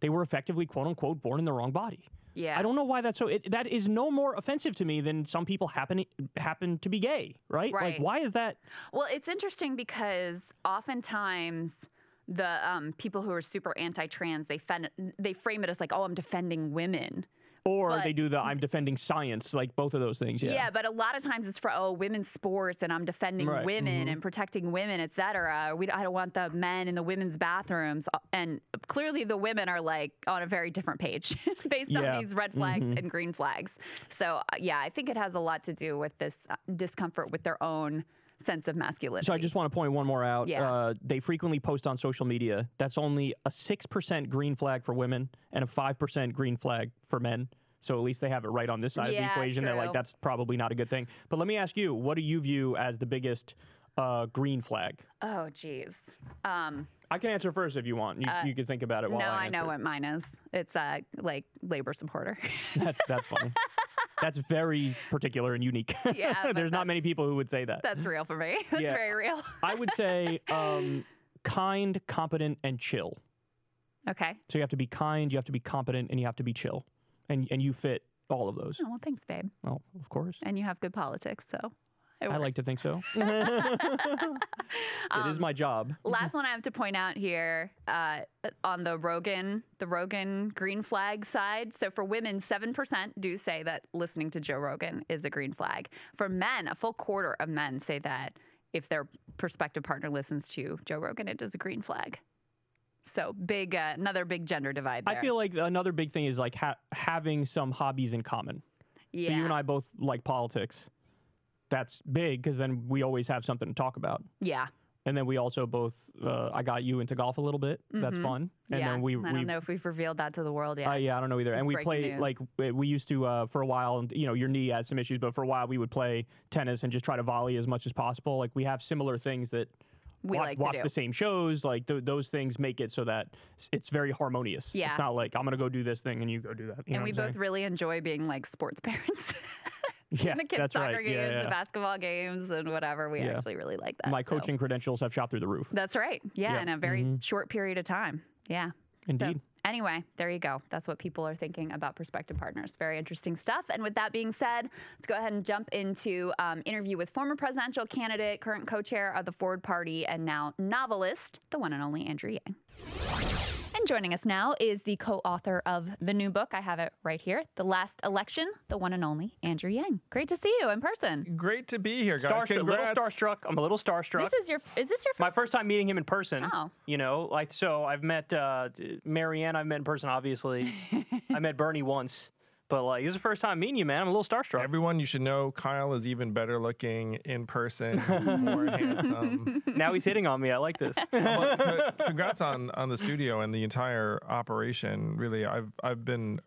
They were effectively quote unquote born in the wrong body. Yeah. I don't know why that's so. It, that is no more offensive to me than some people happen happen to be gay, right? Right. Like, why is that? Well, it's interesting because oftentimes the um, people who are super anti-trans they fen- they frame it as like, oh, I'm defending women, Or But- they do the I'm defending science, like both of those things. Yeah. Yeah. but a lot of times it's for oh women's sports and I'm defending Right, women mhm. and protecting women, et cetera. We I don't want the men in the women's bathrooms, Uh, and clearly the women are like on a very different page based Yeah, on these red flags mhm. and green flags. So uh, yeah, I think it has a lot to do with this uh, discomfort with their own sense of masculinity. So I just want to point one more out. Yeah. Uh, they frequently post on social media. That's only a six percent green flag for women and a five percent green flag for men. So at least they have it right on this side of the Yeah, equation. They're like, that's probably not a good thing. But let me ask you, what do you view as the biggest uh, green flag? oh geez. Um, I can answer first if you want. You, Uh, you can think about it no, while I, I know what mine is. It's uh like labor supporter. That's that's funny. that's very particular and unique. Yeah, There's not many people who would say that. That's real for me. That's Yeah. very real. I would say um, kind, competent, and chill. Okay. So you have to be kind, you have to be competent, and you have to be chill, and and you fit all of those. Oh, well, thanks, babe. Well, of course, And you have good politics, so. It I like to think so. it is Um, my job. Last one I have to point out here uh, on the Rogan, the Rogan green flag side. So for women, seven percent do say that listening to Joe Rogan is a green flag. For men, a full quarter of men say that if their prospective partner listens to Joe Rogan, it is a green flag. So big, uh, another big gender divide there. I feel like another big thing is like ha- having some hobbies in common. yeah. So you and I both like politics. That's big because then we always have something to talk about. yeah. And then we also both, uh, I got you into golf a little bit. That's Mhm. fun. And yeah. then we, I don't know if we've revealed that to the world yet. Uh, yeah, I don't know either. This And we play news. like we we used to uh, for a while. And you know, your knee has some issues, but for a while we would play tennis and just try to volley as much as possible. Like we have similar things that we wa- like watch the same shows. Like th- those things make it so that it's very harmonious. Yeah. it's not like I'm gonna go do this thing and you go do that. And we both really enjoy being like sports parents. Yeah, the kids' that's soccer right. games Yeah, yeah. basketball games and whatever. We Yeah. actually really like that. My so- coaching credentials have shot through the roof. That's right. Yeah, in a very Mhm. short period of time. Yeah. Indeed. So, anyway, there you go. That's what people are thinking about prospective partners. Very interesting stuff. And with that being said, let's go ahead and jump into um, interview with former presidential candidate, current co-chair of the Forward Party, and now novelist, the one and only Andrew Yang. And joining us now is the co-author of the new book. I have it right here, "The Last Election," the one and only Andrew Yang. Great to see you in person. Great to be here, guys. Starstruck, a little Congrats. starstruck. I'm a little starstruck. This is your. Is this your my first? first time meeting him in person. Oh. You know, like so I've met uh, Marianne. I've met in person, obviously. I met Bernie once, but like this is the first time meeting you, man. I'm a little starstruck. Everyone, you should know Kyle is even better looking in person, more handsome. now he's hitting on me. I like this. Well, congrats on on the studio and the entire operation. Really, I've I've been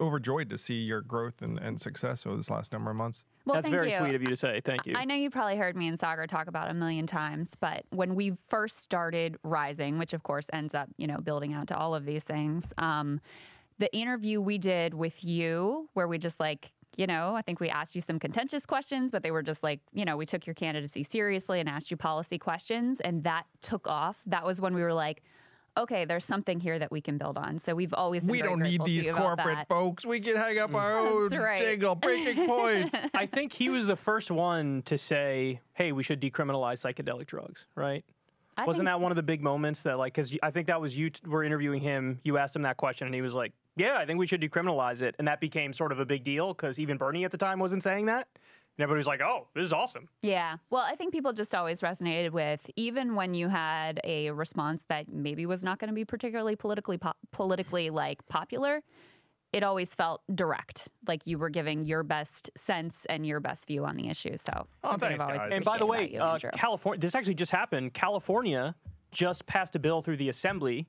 overjoyed to see your growth and, and success over this last number of months. Well, That's thank very you. sweet of you to say. Thank you. I know you probably heard me and Saagar talk about a million times, but when we first started Rising, which of course ends up, you know, building out to all of these things, um, the interview we did with you, where we just like, you know, I think we asked you some contentious questions, but they were just like, you know, we took your candidacy seriously and asked you policy questions, and that took off. That was when we were like, okay, there's something here that we can build on. So we've always been We very don't need these corporate that. folks. We can hang up mm. our own right. jingle, breaking points. I think he was the first one to say, "Hey, we should decriminalize psychedelic drugs." Right? I Wasn't think- that one of the big moments that, like, because I think that was you t- were interviewing him. You asked him that question, and he was like, "Yeah, I think we should decriminalize it," and that became sort of a big deal because even Bernie at the time wasn't saying that. And everybody was like, "Oh, this is awesome." Yeah. Well, I think people just always resonated with, even when you had a response that maybe was not going to be particularly politically po- politically like popular, it always felt direct, like you were giving your best sense and your best view on the issue. So, Oh, thanks, always guys. And by the way, you, uh, California. This actually just happened. California just passed a bill through the assembly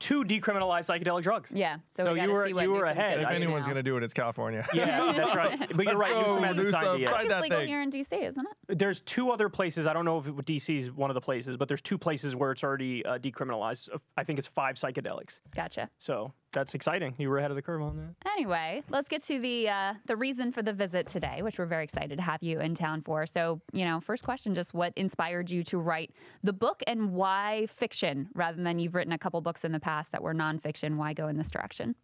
to decriminalize psychedelic drugs. yeah. So, so we you were- see what you were ahead. if anyone's going to do it, it's California. Yeah, that's right. But you're right. go, Newsom hasn't Newsom. signed it yet. It's that legal thing. here in DC, isn't it? There's two other places. I don't know if DC is one of the places, but there's two places where it's already uh, decriminalized. I think it's five psychedelics. Gotcha. So that's exciting. You were ahead of the curve on that. Anyway, let's get to the uh, the reason for the visit today, which we're very excited to have you in town for. So, you know, first question, just what inspired you to write the book, and why fiction rather than you've written a couple books in the past that were nonfiction? Why go in this direction?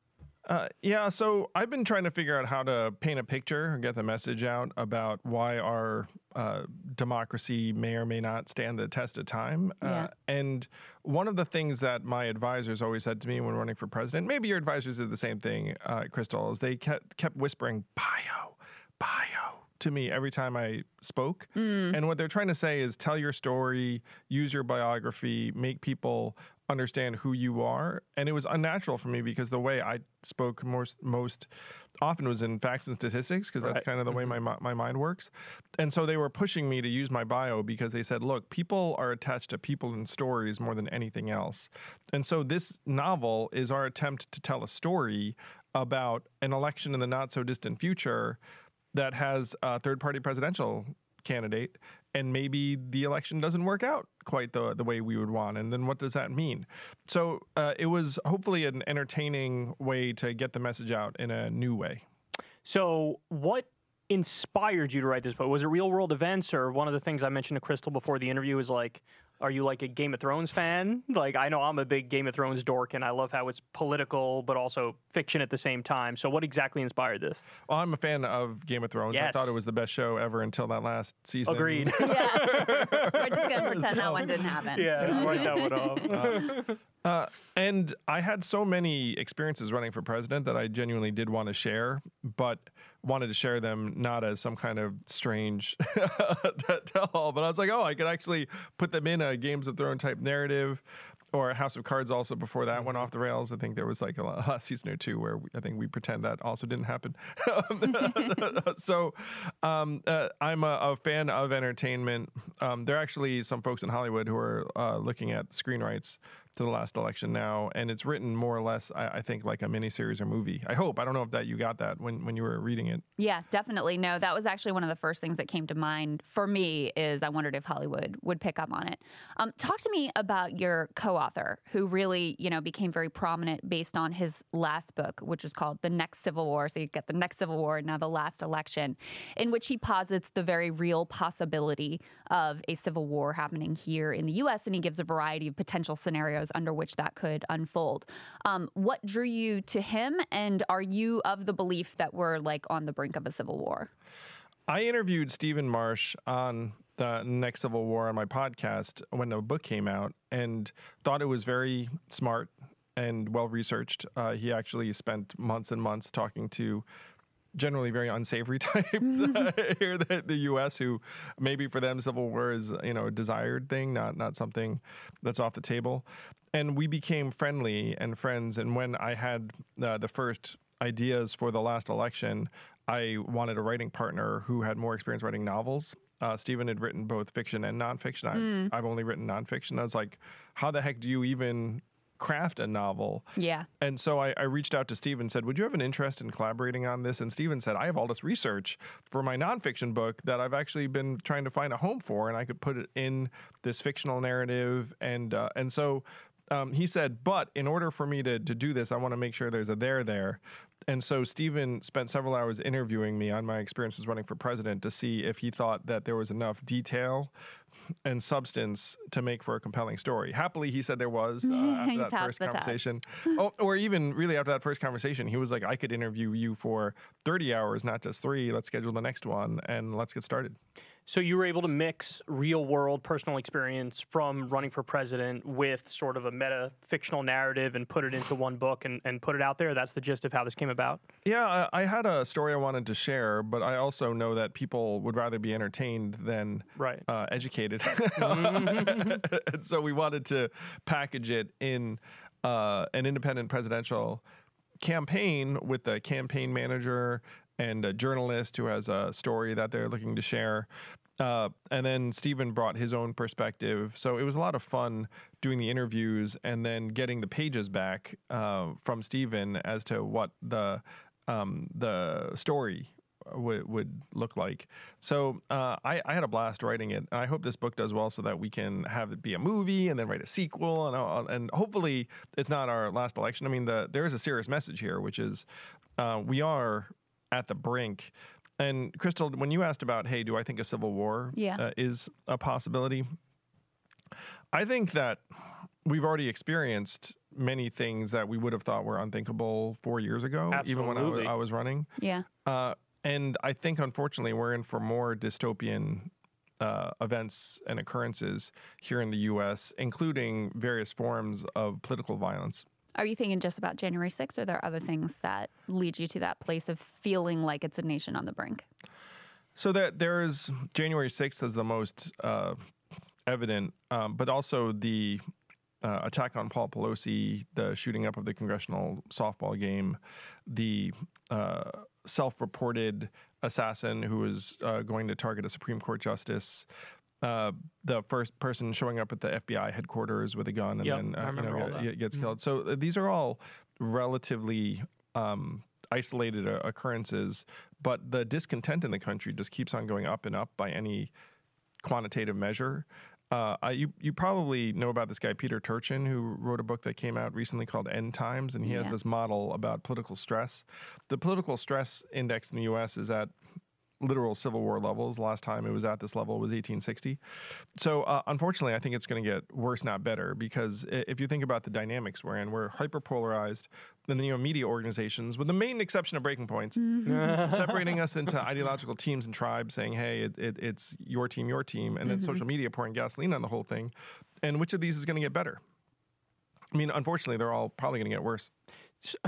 Uh, yeah, so I've been trying to figure out how to paint a picture and get the message out about why our uh, democracy may or may not stand the test of time. Yeah. Uh, and one of the things that my advisors always said to me when running for president, maybe your advisors did the same thing, uh, Krystal, is they kept kept whispering bio, bio to me every time I spoke. And what they're trying to say is tell your story, use your biography, make people understand who you are. And it was unnatural for me because the way I spoke most most often was in facts and statistics because that's Right. kind of the way mm-hmm. my my mind works. And so they were pushing me to use my bio because they said, "Look, people are attached to people and stories more than anything else." And so this novel is our attempt to tell a story about an election in the not so distant future that has a third party presidential candidate and maybe the election doesn't work out quite the the way we would want and then what does that mean? So uh, it was hopefully an entertaining way to get the message out in a new way. So, what inspired you to write this book? Was it real world events, or one of the things I mentioned to Krystal before the interview is like, are you like a Game of Thrones fan? Like, I know I'm a big Game of Thrones dork, and I love how it's political but also fiction at the same time. So, what exactly inspired this? well i'm a fan of game of thrones i thought it was the best show ever until that last season Agreed. Yeah. We're just going to pretend that one didn't happen. yeah, write that one off. Uh, and I had so many experiences running for president that I genuinely did want to share, but wanted to share them not as some kind of strange tell all, but I was like, oh, I could actually put them in a Games of Thrones type narrative. Or House of Cards also before that went off the rails. I think there was like a last season or two where we, I think we pretend that also didn't happen. so um, uh, I'm a, a fan of entertainment. Um, there are actually some folks in Hollywood who are uh, looking at screenwrites to the last election now, and it's written more or less, I, I think, like a miniseries or movie. I hope. I don't know if that you got that when, when you were reading it. Yeah, definitely. No, that was actually one of the first things that came to mind for me is I wondered if Hollywood would pick up on it. Um, talk to me about your co-author, who really, you know, became very prominent based on his last book, which was called The Next Civil War. So you get the next Civil War, now the last election, in which he posits the very real possibility of a civil war happening here in the U.S. And he gives a variety of potential scenarios under which that could unfold. Um, what drew you to him, and are you of the belief that we're like on the brink of a civil war? I interviewed Stephen Marche on the next Civil War on my podcast when the book came out and thought it was very smart and well researched. Uh, he actually spent months and months talking to generally very unsavory types here in the U.S. who maybe for them civil war is you know a desired thing, not not something that's off the table. And we became friendly and friends. And when I had uh, the first ideas for the last election, I wanted a writing partner who had more experience writing novels. Uh, Stephen had written both fiction and nonfiction. I've, I've only written nonfiction. I was like, how the heck do you even craft a novel? Yeah. And so I, I reached out to Steve and said, Would you have an interest in collaborating on this? And Steven said, I have all this research for my nonfiction book that I've actually been trying to find a home for, and I could put it in this fictional narrative. And uh, and so um, he said, But in order for me to, to do this, I want to make sure there's a there there. And so Stephen spent several hours interviewing me on my experiences running for president to see if he thought that there was enough detail and substance to make for a compelling story. Happily, he said there was uh, after that first conversation. oh, or even really after that first conversation, he was like, I could interview you for 30 hours, not just three. Let's schedule the next one and let's get started. So you were able to mix real world personal experience from running for president with sort of a meta fictional narrative and put it into one book and, and put it out there. That's the gist of how this came about. Yeah, I I had a story I wanted to share, but I also know that people would rather be entertained than Right. uh, educated. and so we wanted to package it in uh, an independent presidential campaign with a campaign manager and a journalist who has a story that they're looking to share. Uh, and then Stephen brought his own perspective. So it was a lot of fun doing the interviews and then getting the pages back uh, from Stephen as to what the um, the story would would look like. So uh, I, I had a blast writing it. I hope this book does well, so that we can have it be a movie and then write a sequel, and and hopefully it's not our last election. I mean, the there is a serious message here, which is uh, we are at the brink. And Krystal, when you asked about, hey, do I think a civil war Yeah. uh, is a possibility? I think that we've already experienced many things that we would have thought were unthinkable four years ago, even when I was, I was running. Yeah. Uh, and I think, unfortunately, we're in for more dystopian uh, events and occurrences here in the U.S., including various forms of political violence. Are you thinking just about January 6th, or are there other things that lead you to that place of feeling like it's a nation on the brink? So that there's January 6th as the most uh, evident, um, but also the uh, attack on Paul Pelosi, the shooting up of the congressional softball game, the uh, self-reported assassin who was uh, going to target a Supreme Court justice. Uh, the first person showing up at the FBI headquarters with a gun and Yep, then uh, you know, remember all ge- that. gets killed. So uh, these are all relatively um, isolated uh, occurrences, but the discontent in the country just keeps on going up and up by any quantitative measure. Uh, I, you you probably know about this guy Peter Turchin who wrote a book that came out recently called End Times, and he has this model about political stress. The political stress index in the U.S. is at literal Civil War levels. Last time it was at this level was 1860. So uh, unfortunately, I think it's going to get worse, not better, because if you think about the dynamics we're in, we're hyper polarized. And then you know media organizations, with the main exception of Breaking Points, separating us into ideological teams and tribes, saying, "Hey, it, it, it's your team, your team," and then social media pouring gasoline on the whole thing. And which of these is going to get better? I mean, unfortunately, they're all probably going to get worse.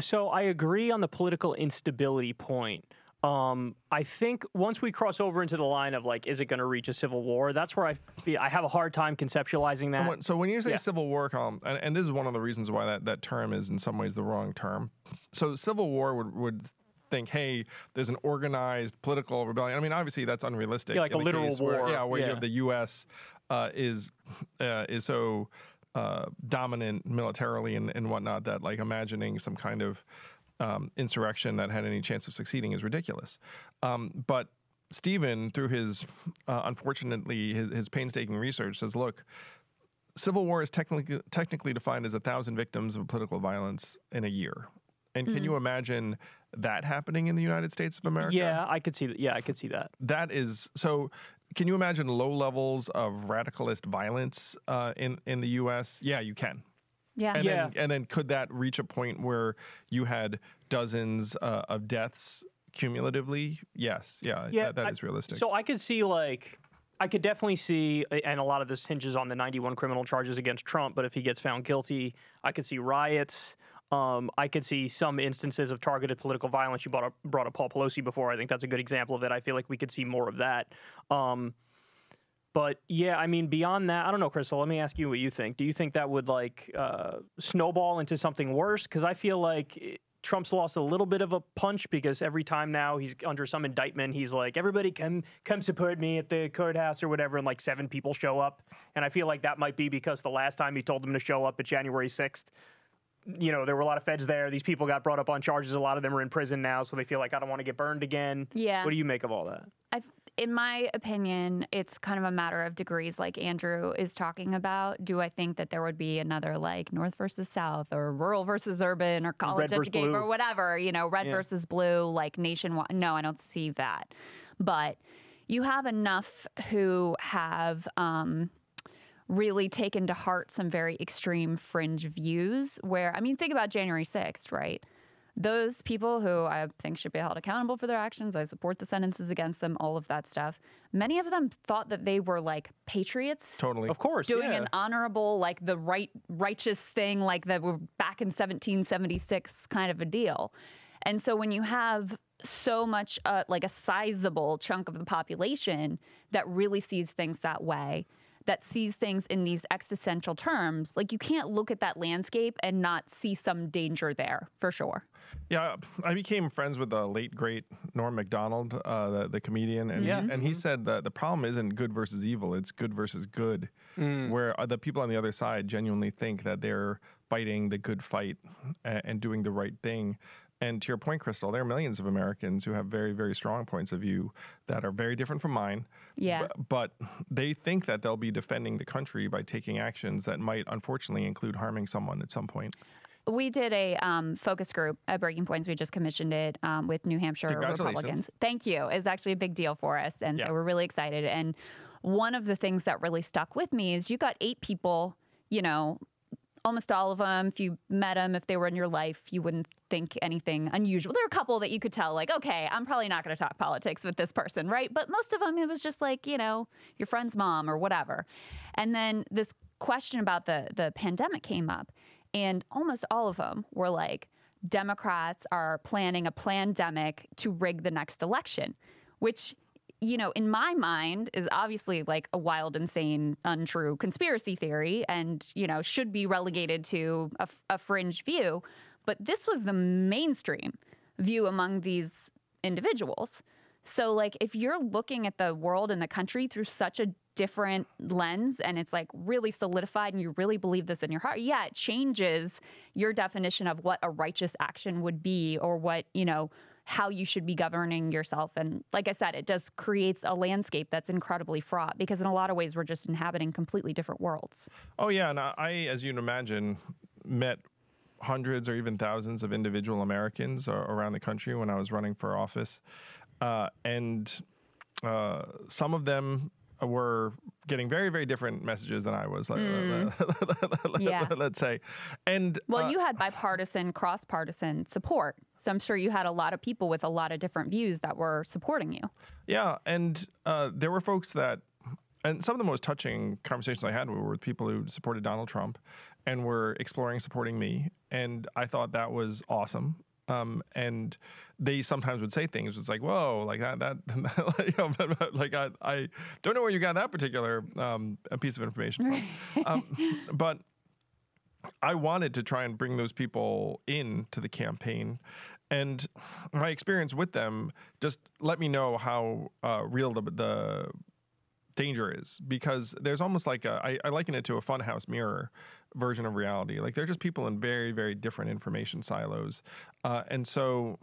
So I agree on the political instability point. Um, I think once we cross over into the line of like, is it going to reach a civil war? That's where I feel I have a hard time conceptualizing that. when- so when you say Yeah. civil war, Colin, and, and this is one of the reasons why that, that term is in some ways the wrong term. So civil war would, would think, hey, there's an organized political rebellion. I mean, obviously that's unrealistic. Yeah, like a literal case where- war. yeah, where you have the U.S. Uh, is uh, is so uh, dominant militarily and, and whatnot that like imagining some kind of um, insurrection that had any chance of succeeding is ridiculous. Um, but Stephen, through his uh, unfortunately his, his painstaking research, says, look, civil war is technically technically defined as a thousand victims of political violence in a year. And can you imagine that happening in the United States of America? yeah, I could see that. Yeah, I could see that. that is so. Can you imagine low levels of radicalist violence uh, in in the U.S.? Yeah, you can. Yeah. And Yeah. then and then could that reach a point where you had dozens uh, of deaths cumulatively? Yes. Yeah. Yeah, that, that I- is realistic. So I could see like I could definitely see, and a lot of this hinges on the 91 criminal charges against Trump. But if he gets found guilty, I could see riots. Um, I could see some instances of targeted political violence. You brought up, brought up Paul Pelosi before. I think that's a good example of it. I feel like we could see more of that. Um, but yeah, I mean, beyond that, I don't know, Krystal. Let me ask you what you think. Do you think that would like uh, snowball into something worse? Because I feel like it- Trump's lost a little bit of a punch because every time now he's under some indictment, he's like, "Everybody come come support me at the courthouse or whatever," and like seven people show up. And I feel like that might be because the last time he told them to show up at January sixth, you know, there were a lot of feds there. These people got brought up on charges. A lot of them are in prison now, so they feel like I don't want to get burned again. Yeah. What do you make of all that? I, in my opinion, it's kind of a matter of degrees, like Andrew is talking about. Do I think that there would be another like North versus South or rural versus urban or college educated or whatever, you know, red Yeah. versus blue, like nationwide? No, I don't see that. But you have enough who have um, really taken to heart some very extreme fringe views. Where, I mean, think about January 6th, right? Those people who I think should be held accountable for their actions, I support the sentences against them, all of that stuff. Many of them thought that they were like patriots. totally. Of course, Doing yeah. an honorable, like the right, righteous thing, like that were back in 1776 kind of a deal. And so when you have so much, uh, like a sizable chunk of the population that really sees things that way, that sees things in these existential terms, like you can't look at that landscape and not see some danger there for sure. Yeah, I became friends with the late great Norm Macdonald, uh, the, the comedian, and Yeah. and he said that the problem isn't good versus evil; it's good versus good. Where uh, the people on the other side genuinely think that they're fighting the good fight and, and doing the right thing. And to your point, Krystal, there are millions of Americans who have very, very strong points of view that are very different from mine. Yeah. Bu- But, they think that they'll be defending the country by taking actions that might, unfortunately, include harming someone at some point. We did a um, focus group at Breaking Points. We just commissioned it um, with New Hampshire Republicans. Thank you. It's actually a big deal for us. And Yeah. so we're really excited. And one of the things that really stuck with me is you got eight people, you know, almost all of them, if you met them, if they were in your life, you wouldn't think anything unusual. There are a couple that you could tell, like, okay, I'm probably not going to talk politics with this person, right? But most of them, it was just like, you know, your friend's mom or whatever. And then this question about the the pandemic came up, and almost all of them were like, Democrats are planning a pandemic to rig the next election, which you know, in my mind, is obviously like a wild, insane, untrue conspiracy theory and, you know, should be relegated to a, a fringe view. But this was the mainstream view among these individuals. So, like, if you're looking at the world and the country through such a different lens and it's like really solidified and you really believe this in your heart, yeah, it changes your definition of what a righteous action would be or what, you know, how you should be governing yourself. And like I said, it just creates a landscape that's incredibly fraught because in a lot of ways we're just inhabiting completely different worlds. Oh yeah, and I, as you'd imagine, met hundreds or even thousands of individual Americans around the country when I was running for office, uh, and uh, some of them were getting very very different messages than I was. Mm. yeah. Let's say, and well, uh, you had bipartisan, cross partisan support, so I'm sure you had a lot of people with a lot of different views that were supporting you. Yeah, and uh, there were folks that, and some of the most touching conversations I had were with people who supported Donald Trump, and were exploring supporting me, and I thought that was awesome. Um, and they sometimes would say things. It's like, whoa, like that, that, know, like I, I don't know where you got that particular um, piece of information from. um, but I wanted to try and bring those people in to the campaign. And my experience with them just let me know how uh, real the, the danger is because there's almost like a, I, I liken it to a funhouse mirror version of reality. Like they're just people in very, very different information silos. Uh, and so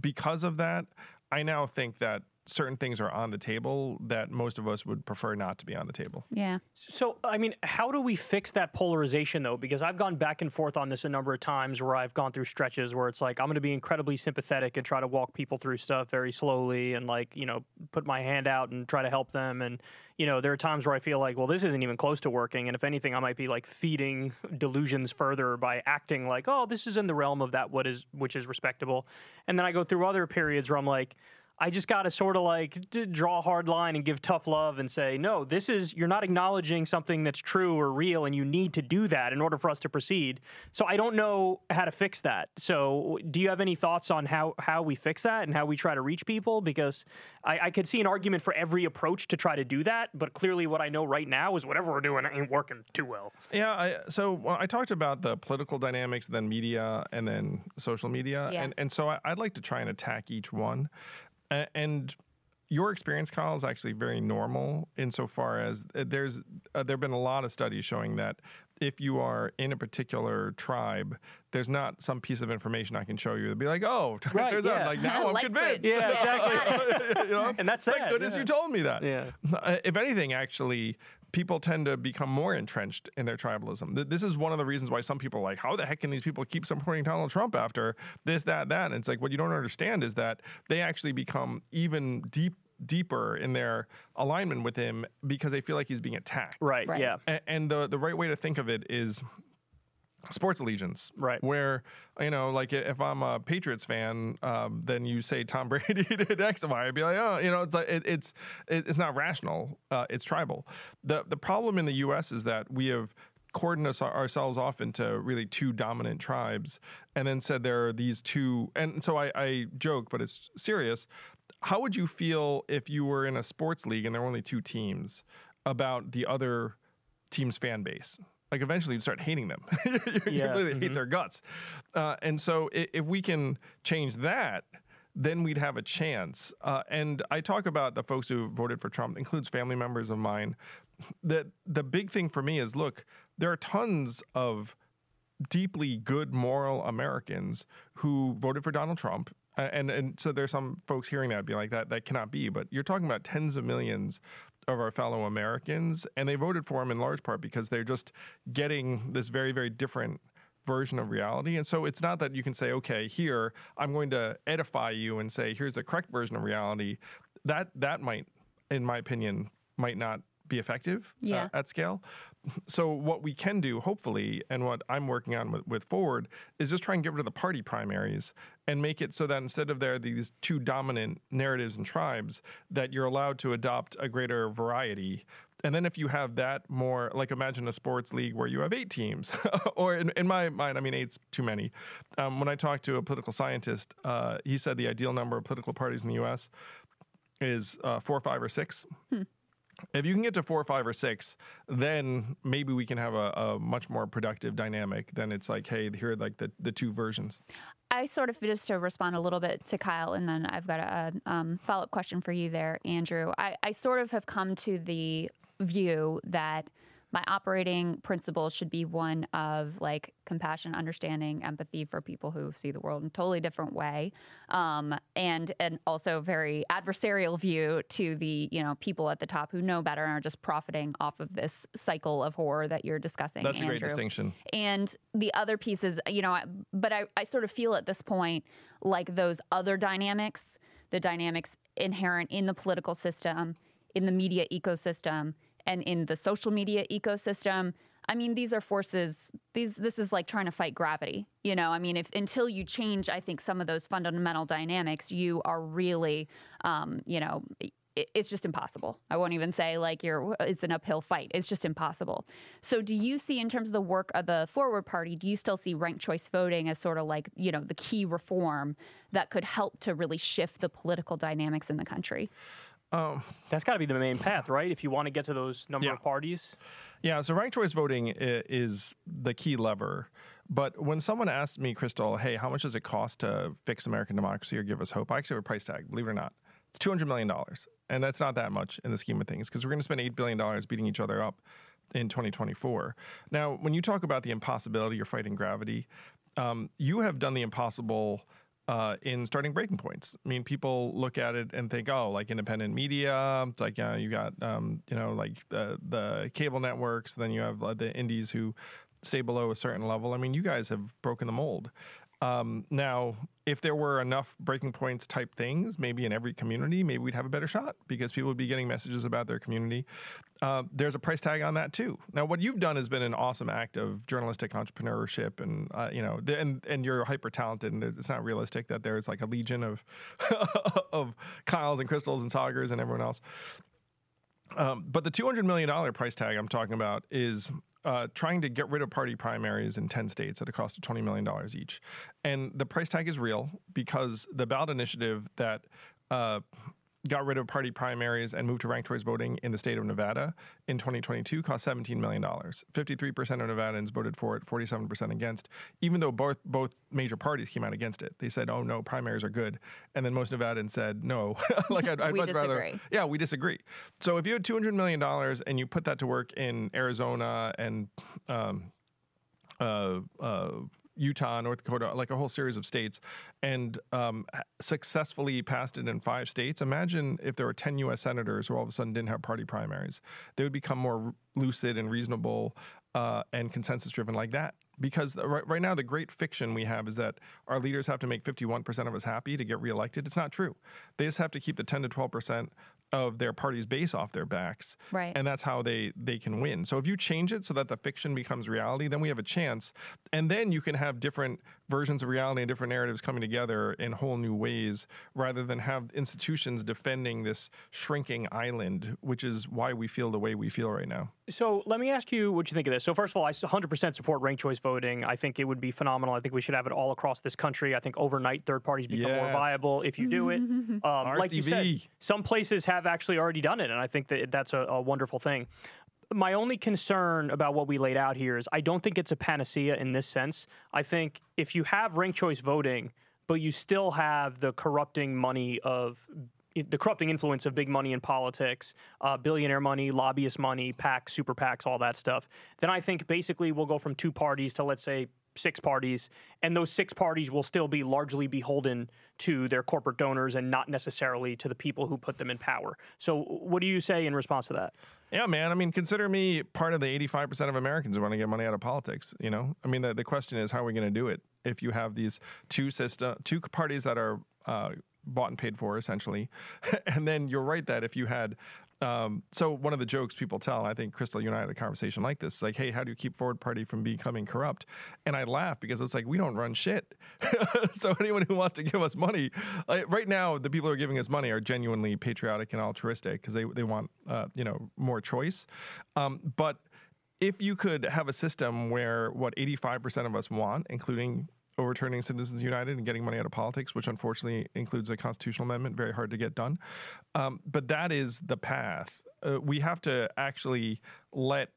because of that, I now think that certain things are on the table that most of us would prefer not to be on the table. Yeah. So, I mean, how do we fix that polarization though? Because I've gone back and forth on this a number of times where I've gone through stretches where it's like I'm going to be incredibly sympathetic and try to walk people through stuff very slowly and like, you know, put my hand out and try to help them and you know, there are times where I feel like, well, this isn't even close to working. And if anything, I might be like feeding delusions further by acting like, oh, this is in the realm of that what is which is respectable. And then I go through other periods where I'm like, I just got to sort of like draw a hard line and give tough love and say, no, this is, you're not acknowledging something that's true or real, and you need to do that in order for us to proceed. So I don't know how to fix that. So do you have any thoughts on how, how we fix that and how we try to reach people? Because I, I could see an argument for every approach to try to do that, but clearly what I know right now is whatever we're doing ain't working too well. Yeah. I, so well, I talked about the political dynamics, then media, and then social media. Yeah. And, and so I, I'd like to try and attack each one and your experience, Kyle, is actually very normal insofar as uh, there's uh, there have been a lot of studies showing that if you are in a particular tribe, there's not some piece of information I can show you to be like, oh, right, there's yeah. like now I'm convinced. Yeah, exactly. you know, and that's thank sad, goodness yeah. you told me that. Yeah. Uh, if anything, actually, people tend to become more entrenched in their tribalism. This is one of the reasons why some people are like, how the heck can these people keep supporting Donald Trump after this, that, that? And it's like, what you don't understand is that they actually become even deep deeper in their alignment with him because they feel like he's being attacked. Right. right. Yeah. And, and the the right way to think of it is sports allegiance, right? Where you know, like if I'm a Patriots fan, um, then you say Tom Brady did X and Y, I'd be like, oh, you know, it's like it, it's it, it's not rational, uh, it's tribal. the The problem in the U.S. is that we have cordoned us ourselves off into really two dominant tribes, and then said there are these two. And so I, I joke, but it's serious. How would you feel if you were in a sports league and there were only two teams about the other team's fan base? Like eventually you'd start hating them. you yeah. completely mm-hmm. hate their guts. Uh, and so if, if, we can change that, then we'd have a chance. Uh, and I talk about the folks who voted for Trump, includes family members of mine. That the big thing for me is look, there are tons of deeply good moral Americans who voted for Donald Trump. and and so there's some folks hearing that be like that that cannot be, but you're talking about tens of millions of our fellow Americans, and they voted for him in large part because they're just getting this very, very different version of reality. And so it's not that you can say, okay, here I'm going to edify you and say, here's the correct version of reality. That that might, in my opinion, might not be effective uh, at scale. So what we can do, hopefully, and what I'm working on with, with Forward, is just try and get rid of the party primaries and make it so that instead of there are these two dominant narratives and tribes, that you're allowed to adopt a greater variety. And then if you have that more, like imagine a sports league where you have eight teams, or in, in my mind, I mean, eight's too many. Um, when I talked to a political scientist, uh, he said the ideal number of political parties in the U.S. is uh, four, five, or six. If you can get to four, or five, or six, then maybe we can have a, a much more productive dynamic. Then it's like, hey, here are like the, the two versions. I sort of just to respond a little bit to Kyle, and then I've got a, um, follow up question for you there, Andrew. I, I sort of have come to the view that my operating principle should be one of like compassion, understanding, empathy for people who see the world in a totally different way, um, and and also very adversarial view to the you know people at the top who know better and are just profiting off of this cycle of horror that you're discussing. That's a great distinction. And the other pieces, you know, I- but I, I sort of feel at this point like those other dynamics, the dynamics inherent in the political system, in the media ecosystem, and in the social media ecosystem. I mean, these are forces. These this is like trying to fight gravity. You know, I mean, if until you change, I think some of those fundamental dynamics, you are really, um, you know. it- It's just impossible. I won't even say like you're. It's an uphill fight. It's just impossible. So, do you see, in terms of the work of the Forward Party, do you still see ranked choice voting as sort of like you know the key reform that could help to really shift the political dynamics in the country? That's got to be the main path, right? If you want to get to those number Yeah. of parties. Yeah, so ranked choice voting is the key lever. But when someone asked me, Krystal, hey, how much does it cost to fix American democracy or give us hope? I actually have a price tag, believe it or not. It's $200 million. And that's not that much in the scheme of things because we're going to spend $8 billion beating each other up in 2024. Now, when you talk about the impossibility, you're fighting gravity, um, you have done the impossible uh, in starting breaking points. I mean, people look at it and think, oh, like independent media. It's like, yeah, you got, um, you know, like the, the cable networks. Then you have uh, the indies who stay below a certain level. I mean, you guys have broken the mold. Um, now, if there were enough breaking points type things, maybe in every community, maybe we'd have a better shot because people would be getting messages about their community. Uh, there's a price tag on that too. Now, what you've done has been an awesome act of journalistic entrepreneurship, and uh, you know, and and you're hyper talented, and it's not realistic that there's like a legion of of Kyles and Krystals and Saagars and everyone else. Um, but the $200 million price tag I'm talking about is uh, trying to get rid of party primaries in 10 states at a cost of $20 million each. And the price tag is real because the ballot initiative that uh, got rid of party primaries and moved to ranked choice voting in the state of Nevada in 2022 cost $17 million. 53% of Nevadans voted for it, 47% against, even though both, both major parties came out against it. They said, oh, no, primaries are good. And then most Nevadans said, no. like, I'd, I'd much rather. Yeah, we disagree. So if you had $200 million and you put that to work in Arizona and um, uh, uh, Utah, North Dakota, like a whole series of states, and um, successfully passed it in five states. Imagine if there were 10 U.S. senators who all of a sudden didn't have party primaries. They would become more lucid and reasonable uh, and consensus driven like that. Because right, right now, the great fiction we have is that our leaders have to make 51% of us happy to get reelected. It's not true. They just have to keep the 10 to 12% of their party's base off their backs. Right. And that's how they they can win. So if you change it so that the fiction becomes reality, then we have a chance. And then you can have different versions of reality and different narratives coming together in whole new ways rather than have institutions defending this shrinking island, which is why we feel the way we feel right now. So let me ask you what you think of this. So first of all, I 100% support ranked choice voting. I think it would be phenomenal. I think we should have it all across this country. I think overnight third parties become more viable if you do it. Um, like you said, some places have actually already done it, and I think that that's a, a wonderful thing. My only concern about what we laid out here is I don't think it's a panacea in this sense. I think if you have ranked choice voting, but you still have the corrupting money of the corrupting influence of big money in politics, uh, billionaire money, lobbyist money, PACs, super PACs, all that stuff, then I think basically we'll go from two parties to let's say six parties, and those six parties will still be largely beholden to their corporate donors and not necessarily to the people who put them in power. So, what do you say in response to that? Yeah, man. I mean, consider me part of the 85% of Americans who want to get money out of politics. You know, I mean, the, the question is, how are we going to do it if you have these two system, two parties that are uh, bought and paid for, essentially? and then you're right that if you had Um, so one of the jokes people tell, I think Krystal, you and I had a conversation like this, like, hey, how do you keep Forward Party from becoming corrupt? And I laugh because it's like we don't run shit. so anyone who wants to give us money, like, right now, the people who are giving us money are genuinely patriotic and altruistic because they they want uh, you know more choice. Um, but if you could have a system where what 85% of us want, including overturning Citizens United and getting money out of politics, which unfortunately includes a constitutional amendment, very hard to get done. Um, but that is the path. Uh, we have to actually let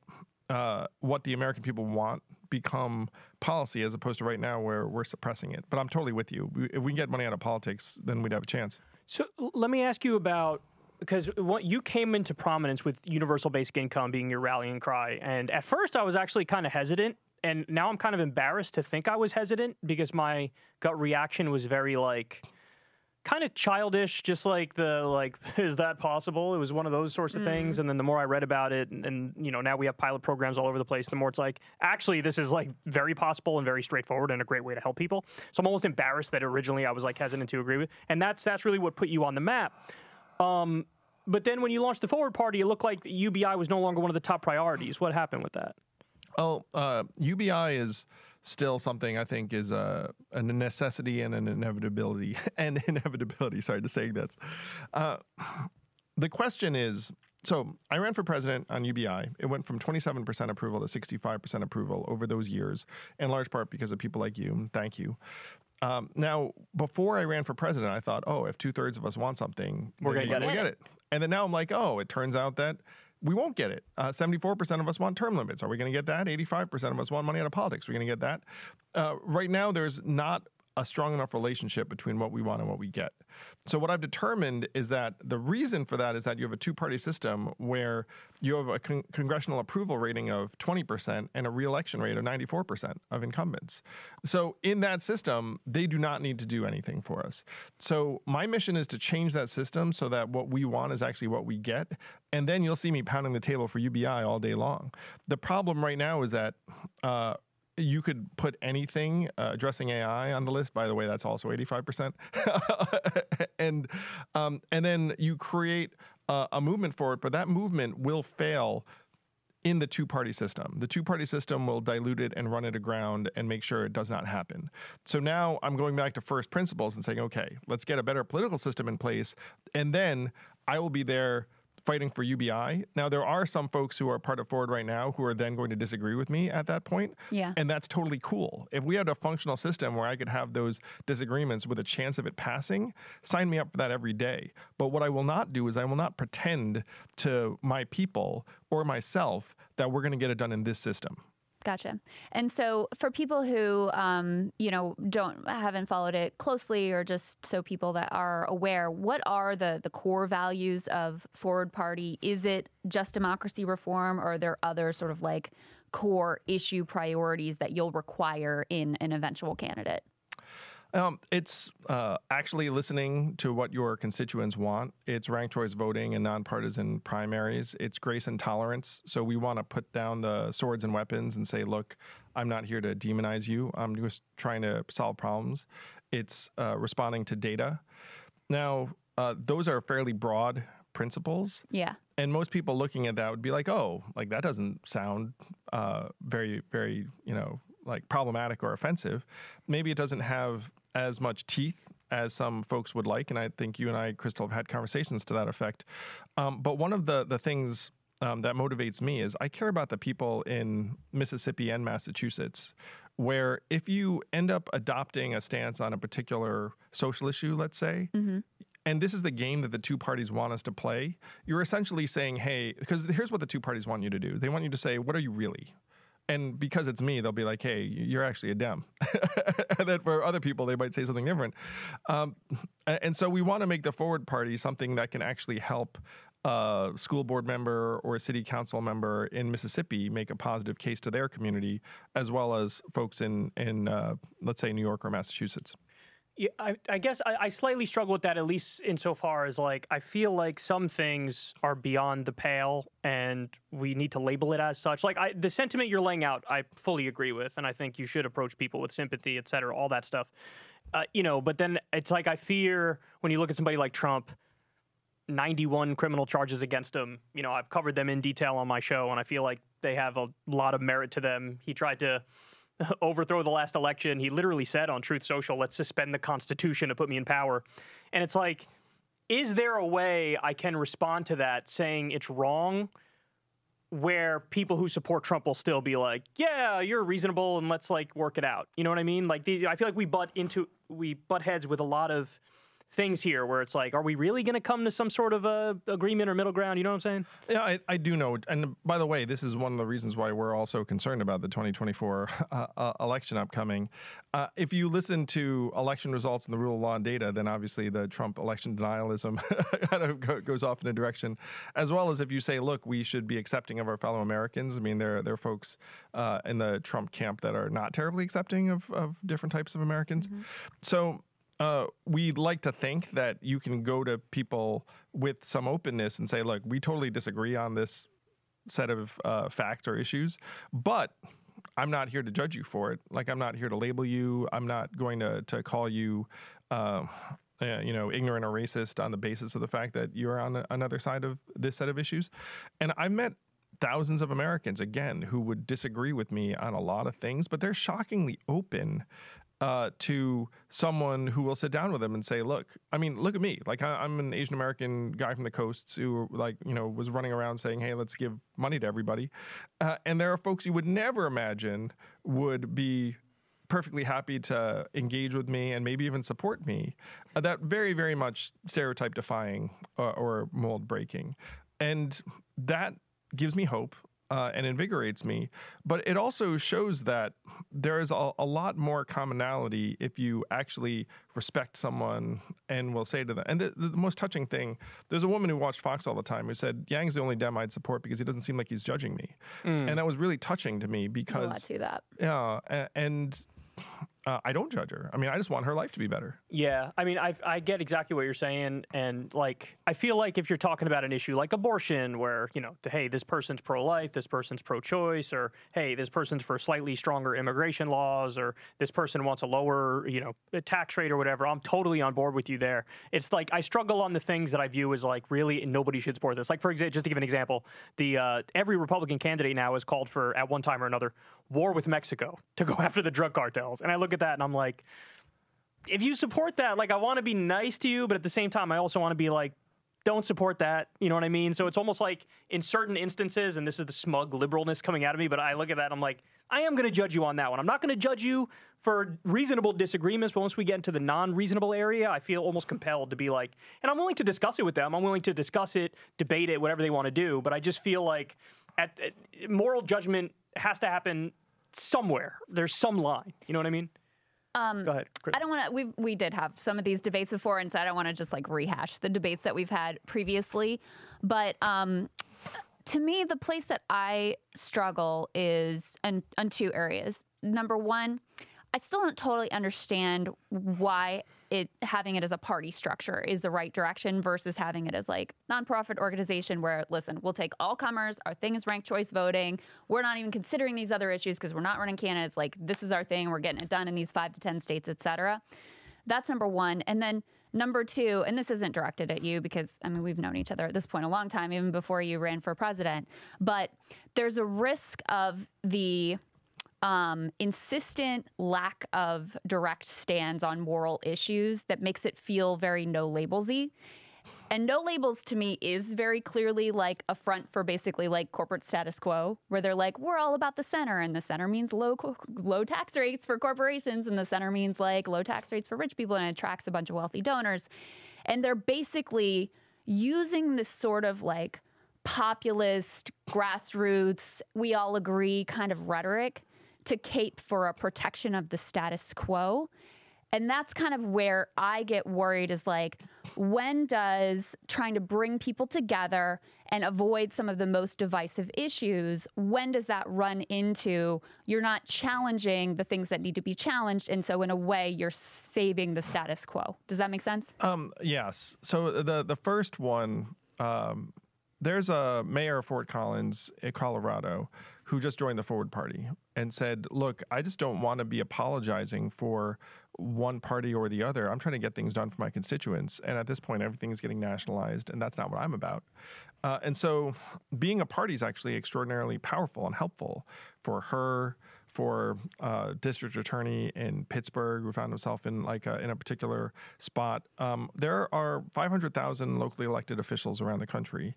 uh, what the American people want become policy as opposed to right now where we're suppressing it. But I'm totally with you. If we can get money out of politics, then we'd have a chance. So let me ask you about because what you came into prominence with universal basic income being your rallying cry, and at first I was actually kind of hesitant, and now I'm kind of embarrassed to think I was hesitant because my gut reaction was very like kind of childish just like the like is that possible it was one of those sorts of mm. things and then the more i read about it and, and, you know now we have pilot programs all over the place the more it's like actually this is like very possible and very straightforward and a great way to help people so i'm almost embarrassed that originally i was like hesitant to agree with and that's that's really what put you on the map um, but then when you launched the Forward Party, it looked like UBI was no longer one of the top priorities. What happened with that? Oh, uh, UBI is still something I think is a, a necessity and an inevitability. and inevitability, sorry to say that. Uh, the question is so I ran for president on UBI. It went from 27% approval to 65% approval over those years, in large part because of people like you. Thank you. Um, now, before I ran for president, I thought, oh, if two thirds of us want something, we're going to get, get it. And then now I'm like, oh, it turns out that we won't get it. Uh, 74% of us want term limits. Are we going to get that? 85% of us want money out of politics. We're we going to get that? Uh, right now, there's not a strong enough relationship between what we want and what we get. So what I've determined is that the reason for that is that you have a two-party system where you have a con- congressional approval rating of 20% and a reelection rate of 94% of incumbents. So in that system, they do not need to do anything for us. So my mission is to change that system so that what we want is actually what we get, and then you'll see me pounding the table for UBI all day long. The problem right now is that uh, you could put anything uh, addressing AI on the list. By the way, that's also 85%. and um, and then you create uh, a movement for it, but that movement will fail in the two party system. The two party system will dilute it and run it aground and make sure it does not happen. So now I'm going back to first principles and saying, okay, let's get a better political system in place. And then I will be there fighting for UBI. Now, there are some folks who are part of Forward right now who are then going to disagree with me at that point. Yeah. And that's totally cool. If we had a functional system where I could have those disagreements with a chance of it passing, sign me up for that every day. But what I will not do is I will not pretend to my people or myself that we're going to get it done in this system. Gotcha. And so, for people who, um, you know, don't haven't followed it closely, or just so people that are aware, what are the the core values of Forward Party? Is it just democracy reform, or are there other sort of like core issue priorities that you'll require in an eventual candidate? Um, it's uh, actually listening to what your constituents want. It's ranked choice voting and nonpartisan primaries. It's grace and tolerance. So we want to put down the swords and weapons and say, look, I'm not here to demonize you. I'm just trying to solve problems. It's uh, responding to data. Now, uh, those are fairly broad principles. Yeah. And most people looking at that would be like, oh, like that doesn't sound uh, very, very, you know, like problematic or offensive. Maybe it doesn't have as much teeth as some folks would like, and I think you and I, Krystal, have had conversations to that effect. Um, but one of the the things um, that motivates me is I care about the people in Mississippi and Massachusetts, where if you end up adopting a stance on a particular social issue, let's say. Mm-hmm. And this is the game that the two parties want us to play. You're essentially saying, hey, because here's what the two parties want you to do. They want you to say, what are you really? And because it's me, they'll be like, "Hey, you're actually a Dem," and then for other people, they might say something different. Um, and so we want to make the Forward Party something that can actually help a school board member or a city council member in Mississippi make a positive case to their community, as well as folks in in uh, let's say New York or Massachusetts. Yeah, I, I guess I, I, slightly struggle with that, at least insofar as like I feel like some things are beyond the pale, and we need to label it as such. Like I, the sentiment you're laying out, I fully agree with, and I think you should approach people with sympathy, et cetera, all that stuff. Uh, you know, but then it's like I fear when you look at somebody like Trump, 91 criminal charges against him. You know, I've covered them in detail on my show, and I feel like they have a lot of merit to them. He tried to overthrow the last election. He literally said on Truth Social, let's suspend the Constitution to put me in power. And it's like, is there a way I can respond to that saying it's wrong? Where people who support Trump will still be like, "Yeah, you're reasonable, and let's like work it out." You know what I mean? Like, the, I feel like we butt into we butt heads with a lot of things here where it's like, are we really going to come to some sort of a agreement or middle ground? You know what I'm saying? Yeah, I, I do know. And by the way, this is one of the reasons why we're also concerned about the 2024 uh, uh, election upcoming. Uh, if you listen to election results and the rule of law and data, then obviously the Trump election denialism kind of goes off in a direction, as well as if you say, look, we should be accepting of our fellow Americans. I mean, there, there are folks uh, in the Trump camp that are not terribly accepting of, of different types of Americans. Mm-hmm. So uh, we like to think that you can go to people with some openness and say, look, we totally disagree on this set of uh, facts or issues, but I'm not here to judge you for it. Like, I'm not here to label you. I'm not going to, to call you. Uh, uh, you know, ignorant or racist on the basis of the fact that you're on another side of this set of issues. And I met thousands of Americans, again, who would disagree with me on a lot of things, but they're shockingly open uh, to someone who will sit down with them and say, "Look, I mean, look at me. Like I, am an Asian American guy from the coasts who, like, you know, was running around saying, "Hey, let's give money to everybody," uh, and there are folks you would never imagine would be perfectly happy to engage with me and maybe even support me. Uh, that very, very much stereotype defying uh, or mold breaking, and that gives me hope uh, and invigorates me. But it also shows that there is a, a, lot more commonality if you actually respect someone and will say to them. And the, the, most touching thing there's a woman who watched Fox all the time who said, Yang's the only Dem I'd support because he doesn't seem like he's judging me. Mm. And that was really touching to me because. A lot to that. Yeah. And uh, I don't judge her. I mean, I just want her life to be better. Yeah, I mean, I I get exactly what you're saying, and like I feel like if you're talking about an issue like abortion, where you know, hey, this person's pro-life, this person's pro-choice, or hey, this person's for slightly stronger immigration laws, or this person wants a lower, you know, tax rate or whatever, I'm totally on board with you there. It's like I struggle on the things that I view as like really nobody should support this. Like for example, just to give an example, the uh, every Republican candidate now has called for at one time or another war with Mexico to go after the drug cartels. And I look at that and I'm like, if you support that, like I want to be nice to you, but at the same time, I also want to be like, don't support that. You know what I mean? So it's almost like in certain instances, and this is the smug liberalness coming out of me, but I look at that, I'm like, I am going to judge you on that one. I'm not going to judge you for reasonable disagreements, but once we get into the non reasonable area, I feel almost compelled to be like, and I'm willing to discuss it with them. I'm willing to discuss it, debate it, whatever they want to do. But I just feel like at, at moral judgment has to happen somewhere. There's some line. You know what I mean? Um, Go ahead. Chris. I don't want to. We we did have some of these debates before, and so I don't want to just like rehash the debates that we've had previously. But um, to me, the place that I struggle is in, in two areas. Number one, I still don't totally understand why it having it as a party structure is the right direction versus having it as like nonprofit organization where listen, we'll take all comers, our thing is ranked choice voting. We're not even considering these other issues because we're not running candidates like this is our thing, we're getting it done in these 5 to 10 states, et cetera That's number 1. And then Number two, and this isn't directed at you because, I mean, we've known each other at this point a long time, even before you ran for president, but there's a risk of the um, insistent lack of direct stands on moral issues that makes it feel very no labelsy. And no labels to me is very clearly like a front for basically like corporate status quo, where they're like, we're all about the center, and the center means low low tax rates for corporations, and the center means like low tax rates for rich people, and it attracts a bunch of wealthy donors. And they're basically using this sort of like populist, grassroots, we all agree kind of rhetoric to cape for a protection of the status quo. And that's kind of where I get worried is like, when does trying to bring people together and avoid some of the most divisive issues, when does that run into you're not challenging the things that need to be challenged? And so, in a way, you're saving the status quo. Does that make sense? Um, yes. So, the, the first one, um, there's a mayor of Fort Collins, in Colorado, who just joined the Forward Party and said, "Look, I just don't want to be apologizing for one party or the other. I'm trying to get things done for my constituents, and at this point, everything is getting nationalized, and that's not what I'm about." Uh, and so, being a party is actually extraordinarily powerful and helpful for her for uh, district attorney in Pittsburgh who found himself in like a, in a particular spot. Um, there are 500,000 locally elected officials around the country.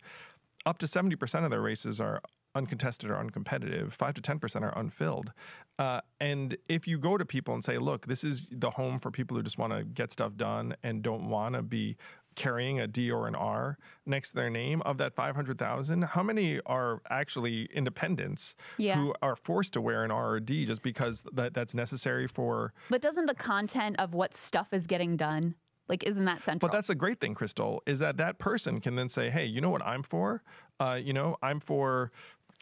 Up to 70% of their races are uncontested or uncompetitive. Five to 10% are unfilled. Uh, and if you go to people and say, look, this is the home for people who just want to get stuff done and don't want to be carrying a D or an R next to their name, of that 500,000, how many are actually independents Yeah. who are forced to wear an R or D just because that, that's necessary for. But doesn't the content of what stuff is getting done, like, isn't that central? But that's the great thing, Krystal, is that that person can then say, hey, you know what I'm for? Uh, you know, I'm for.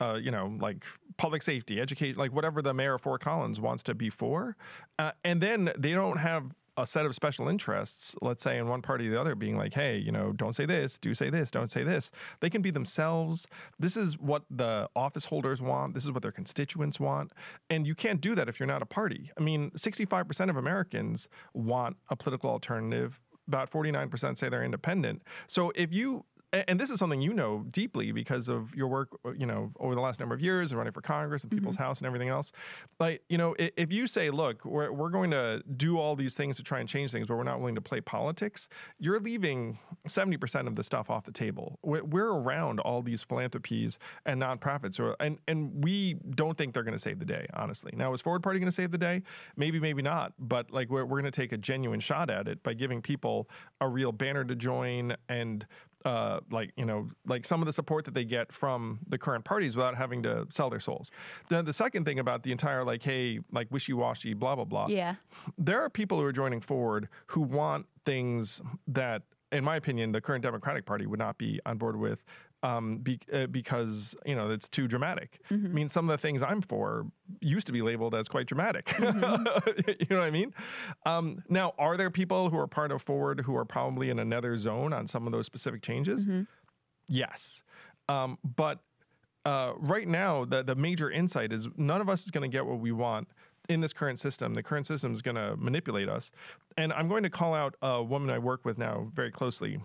Uh, you know, like public safety, educate, like whatever the mayor of Fort Collins wants to be for. Uh, and then they don't have a set of special interests, let's say in one party or the other, being like, hey, you know, don't say this, do say this, don't say this. They can be themselves. This is what the office holders want. This is what their constituents want. And you can't do that if you're not a party. I mean, 65% of Americans want a political alternative. About 49% say they're independent. So if you and this is something you know deeply because of your work, uh, you know, over the last number of years and running for Congress and People's House and everything else. Like, you know, if you say, look, we're, we're going to do all these things to try and change things, but we're not willing to play politics, you're leaving 70% of the stuff off the table. We're, we're around all these philanthropies and nonprofits, or, and, and we don't think they're going to save the day, honestly. Now, is Forward Party going to save the day? Maybe, maybe not. But like, we're, we're going to take a genuine shot at it by giving people a real banner to join and uh, like you know, like some of the support that they get from the current parties without having to sell their souls. Then the second thing about the entire like, hey, like wishy-washy, blah blah blah. yeah. There are people who are joining forward who want things that, in my opinion, the current Democratic Party would not be on board with. Um, be, uh, because you know it's too dramatic. I mean, some of the things I'm for used to be labeled as quite dramatic. you know what I mean? Um, now, are there people who are part of Forward who are probably in another zone on some of those specific changes? Yes, um, but uh, right now, the the major insight is none of us is going to get what we want in this current system. The current system is going to manipulate us, and I'm going to call out a woman I work with now very closely.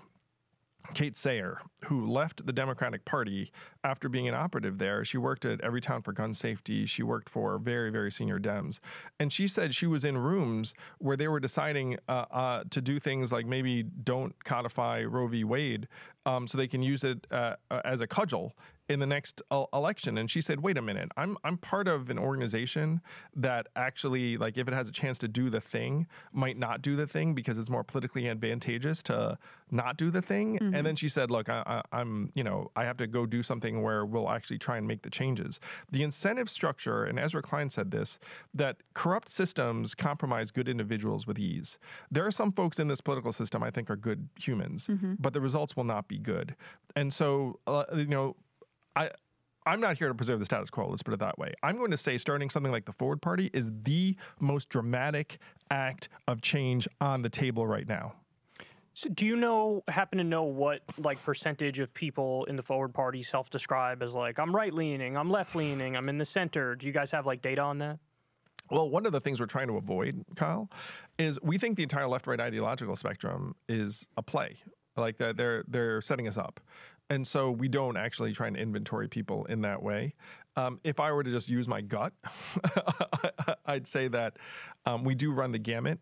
Kate Sayer, who left the Democratic Party after being an operative there. She worked at Everytown for Gun Safety. She worked for very, very senior Dems. And she said she was in rooms where they were deciding uh, uh, to do things like maybe don't codify Roe v. Wade um, so they can use it uh, uh, as a cudgel in the next uh, election. And she said wait a minute. I'm i'm part of an organization that actually like if it has a chance to do the thing might not do the thing because it's more politically advantageous to not do the thing. And then she said look I, I, i'm you know i have to go do something where we'll actually try and make the changes. The incentive structure and ezra klein said this that corrupt systems compromise good individuals with ease. There are some folks in this political system i think are good humans but the results will not be good. And so uh, you know I I'm not here to preserve the status quo. Let's put it that way. I'm going to say starting something like the Forward Party is the most dramatic act of change on the table right now. So do you know, happen to know what like percentage of people in the Forward Party self-describe as like I'm right leaning, I'm left leaning, I'm in the center? Do you guys have like data on that? Well, one of the things we're trying to avoid, Kyle, is we think the entire left-right ideological spectrum is a play, like that they're they're setting us up, and so we don't actually try and inventory people in that way. Um, if I were to just use my gut, I'd say that um, we do run the gamut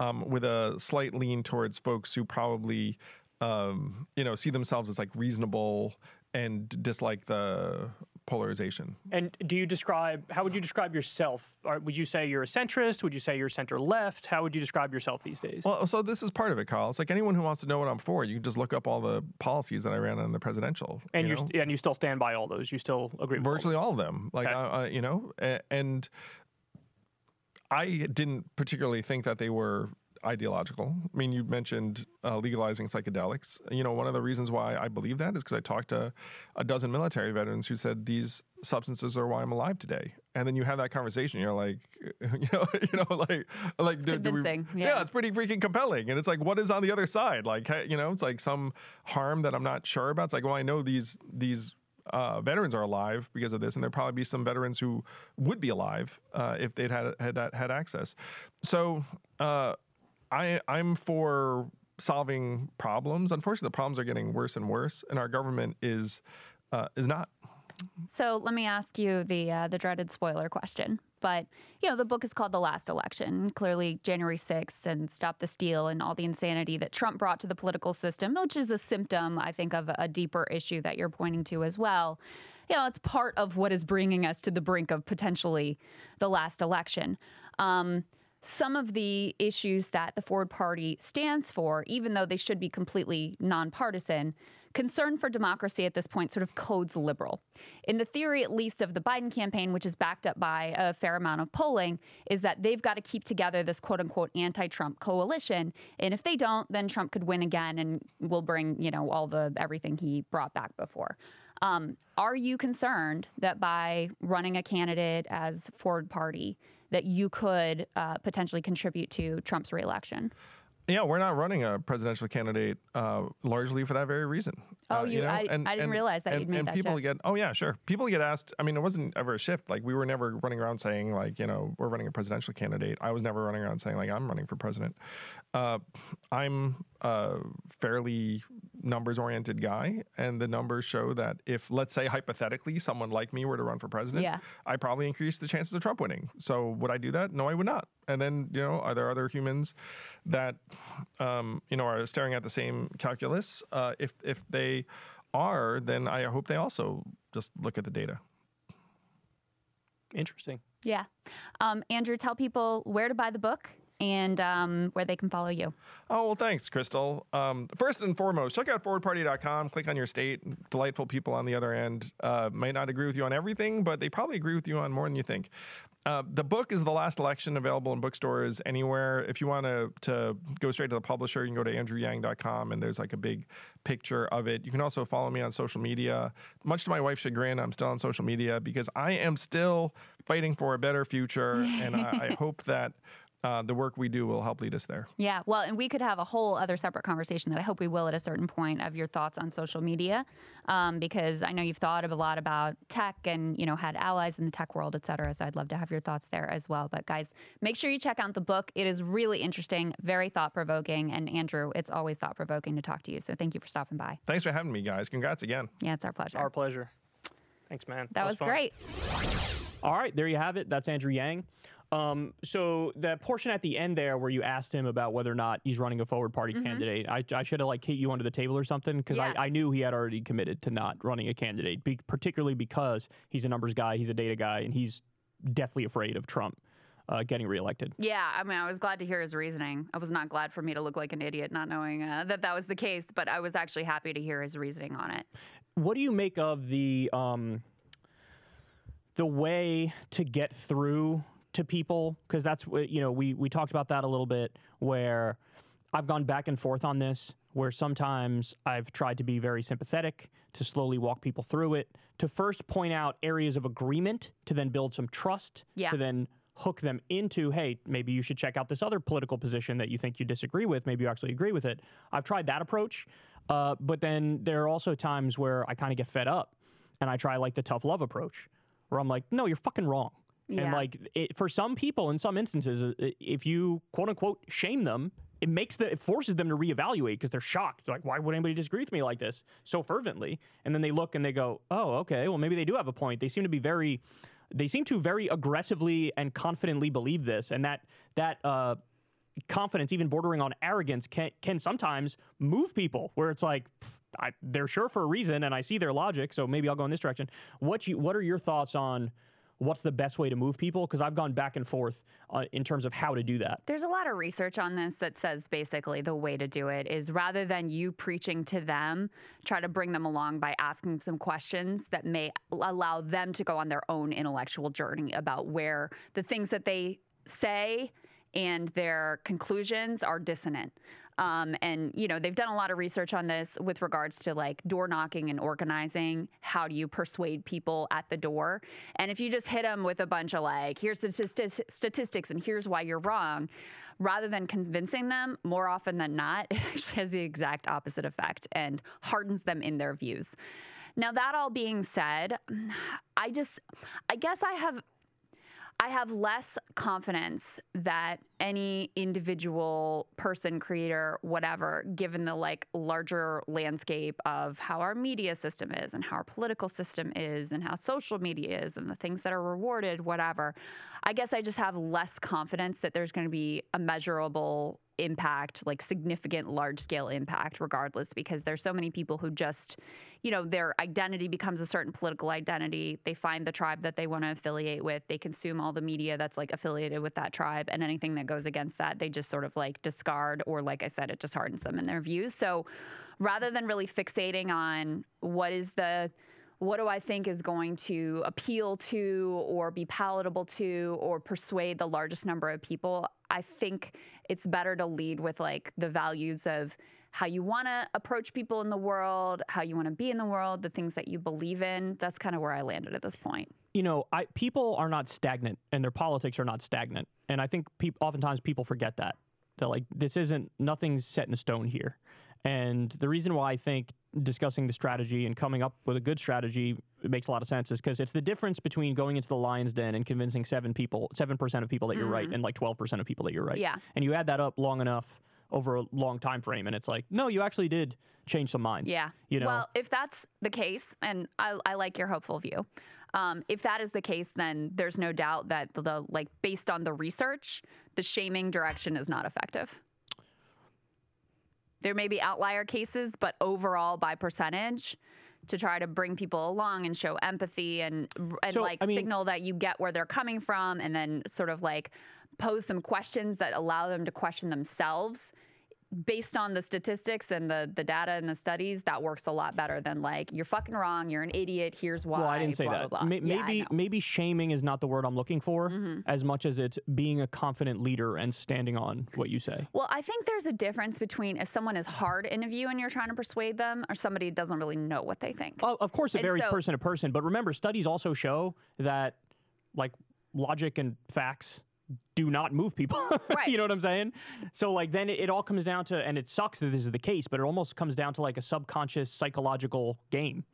um, with a slight lean towards folks who probably um, you know see themselves as like reasonable and dislike the polarization. And do you describe how would you describe yourself? Or would you say you're a centrist? Would you say you're center left? How would you describe yourself these days? Well, so this is part of it, Kyle. It's like anyone who wants to know what I'm for, you can just look up all the policies that I ran on the presidential. and you you and you still stand by all those. You still agree with virtually all of them. Like, Okay. uh, you know, and I didn't particularly think that they were ideological. I mean, you mentioned uh, legalizing psychedelics. You know, one of the reasons why I believe that is because I talked to a dozen military veterans who said these substances are why I'm alive today. And then you have that conversation, you're like, you know, you know, like, like, do- do we- yeah, yeah. it's pretty freaking compelling. And it's like, what is on the other side? Like, hey, you know, it's like some harm that I'm not sure about. It's like, well, I know these these uh, veterans are alive because of this, and there'll probably be some veterans who would be alive uh, if they'd had had had access. So uh, I I'm for solving problems. Unfortunately, the problems are getting worse and worse, and our government is uh, is not. So let me ask you the uh, the dreaded spoiler question. But you know, the book is called "The Last Election." Clearly, January 6th and "Stop the Steal" and all the insanity that Trump brought to the political system, which is a symptom, I think, of a deeper issue that you're pointing to as well. You know, it's part of what is bringing us to the brink of potentially the last election. Um, some of the issues that the Forward Party stands for, even though they should be completely nonpartisan, concern for democracy at this point sort of codes liberal. In the theory, at least, of the Biden campaign, which is backed up by a fair amount of polling, is that they've got to keep together this quote unquote anti Trump coalition. And if they don't, then Trump could win again and will bring, you know, all the everything he brought back before. Um, are you concerned that by running a candidate as Forward Party, that you could uh, potentially contribute to Trump's reelection? Yeah, we're not running a presidential candidate uh, largely for that very reason. Oh, uh, you, know? I, and, I didn't and, realize that and, you'd made and that people shift. get oh yeah sure people get asked i mean it wasn't ever a shift like we were never running around saying like you know we're running a presidential candidate i was never running around saying like i'm running for president uh, i'm a fairly numbers oriented guy and the numbers show that if let's say hypothetically someone like me were to run for president Yeah. i probably increase the chances of trump winning so would i do that no i would not and then you know are there other humans that um, you know are staring at the same calculus uh, if if they are then i hope they also just look at the data Interesting. Yeah. Um, Andrew, tell people where to buy the book and um, where they can follow you. Oh, well, thanks, Krystal. Um, first and foremost, check out forwardparty.com. Click on your state. Delightful people on the other end. Uh, might not agree with you on everything, but they probably agree with you on more than you think. Uh, the book is The Last Election, available in bookstores anywhere. If you want to, to go straight to the publisher, you can go to andrewyang.com and there's like a big picture of it. You can also follow me on social media. Much to my wife's chagrin, I'm still on social media because I am still fighting for a better future. and I, I hope that uh, the work we do will help lead us there. Yeah, well, and we could have a whole other separate conversation that I hope we will at a certain point of your thoughts on social media, um, because I know you've thought of a lot about tech and you know had allies in the tech world, et cetera. So I'd love to have your thoughts there as well. But guys, make sure you check out the book. It is really interesting, very thought provoking, and Andrew, it's always thought provoking to talk to you. So thank you for stopping by. Thanks for having me, guys. Congrats again. Yeah, it's our pleasure. Our pleasure. Thanks, man. that was fun. great. All right, there you have it. That's Andrew Yang. Um, so that portion at the end there where you asked him about whether or not he's running a forward party candidate, I, I should have like hit you under the table or something because Yeah. I, I knew he had already committed to not running a candidate, be, particularly because he's a numbers guy, he's a data guy, and he's deathly afraid of Trump uh, getting reelected. Yeah, I mean, I was glad to hear his reasoning. I was not glad for me to look like an idiot not knowing uh, that that was the case, but I was actually happy to hear his reasoning on it. what do you make of the um the way to get through to people because that's what you know we we talked about that a little bit where I've gone back and forth on this where sometimes I've tried to be very sympathetic to slowly walk people through it to first point out areas of agreement to then build some trust Yeah. to then hook them into hey maybe you should check out this other political position that you think you disagree with maybe you actually agree with it i've tried that approach uh, but then there are also times where i kind of get fed up and i try like the tough love approach where i'm like no you're fucking wrong Yeah. and like it, for some people in some instances if you quote unquote shame them it makes the it forces them to reevaluate because they're shocked. They're like why would anybody disagree with me like this so fervently? And then they look and they go oh okay. Well maybe they do have a point. They seem to be very they seem to very aggressively and confidently believe this. And that that uh confidence even bordering on arrogance can can sometimes move people where it's like I, they're sure for a reason and I see their logic so maybe I'll go in this direction. What you what are your thoughts on what's the best way to move people because I've gone back and forth uh, in terms of how to do that There's a lot of research on this that says basically the way to do it is rather than you preaching to them, try to bring them along by asking some questions that may allow them to go on their own intellectual journey about where the things that they say and their conclusions are dissonant. Um, and you know they've done a lot of research on this with regards to like door knocking and organizing. How do you persuade people at the door? And if you just hit them with a bunch of like, here's the stati- statistics and here's why you're wrong, rather than convincing them, more often than not, it actually has the exact opposite effect and hardens them in their views. Now that all being said, I just I guess I have I have less confidence that any individual person, creator, whatever, given the like larger landscape of how our media system is and how our political system is and how social media is and the things that are rewarded, whatever. I guess I just have less confidence that there's going to be a measurable impact, like significant large scale impact, regardless, because there's so many people who just, you know, their identity becomes a certain political identity. They find the tribe that they want to affiliate with. They consume all the media that's like affiliated with that tribe. And anything that goes against that, they just sort of like discard, or like I said, it just hardens them in their views. So rather than really fixating on what is the what do I think is going to appeal to or be palatable to or persuade the largest number of people? I think it's better to lead with like the values of how you want to approach people in the world, how you want to be in the world, the things that you believe in. That's kind of where I landed at this point. You know, I, people are not stagnant, and their politics are not stagnant, and I think peop, oftentimes people forget that. That like this isn't nothing's set in stone here. And the reason why I think discussing the strategy and coming up with a good strategy makes a lot of sense is because it's the difference between going into the lion's den and convincing seven people, seven percent of people that you're right, and like twelve percent of people that you're right. Mm-hmm. Yeah. And you add that up long enough over a long time frame, and it's like, no, you actually did change some minds. Yeah. You know. Well, if that's the case, and I, I like your hopeful view. Um, if that is the case, then there's no doubt that the like based on the research, the shaming direction is not effective. There may be outlier cases, but overall, by percentage, to try to bring people along and show empathy and and So, like I mean- signal that you get where they're coming from, and then sort of like pose some questions that allow them to question themselves based on the statistics and the the data and the studies, that works a lot better than like you're fucking wrong, you're an idiot. Here's why. Well, I didn't say blah, that. Blah, blah. Ma- Yeah, maybe. Mm-hmm. maybe shaming is not the word I'm looking for, as much as it's being a confident leader and standing on what you say. Well, I think there's a difference between if someone is hard in a view and you're trying to persuade them, or somebody doesn't really know what they think. Well, of course, it And varies so- person to person, but remember, studies also show that like logic and facts do not move people. Right. you know what I'm saying? So like then it, it all comes down to, and it sucks that this is the case, but it almost comes down to like a subconscious psychological game.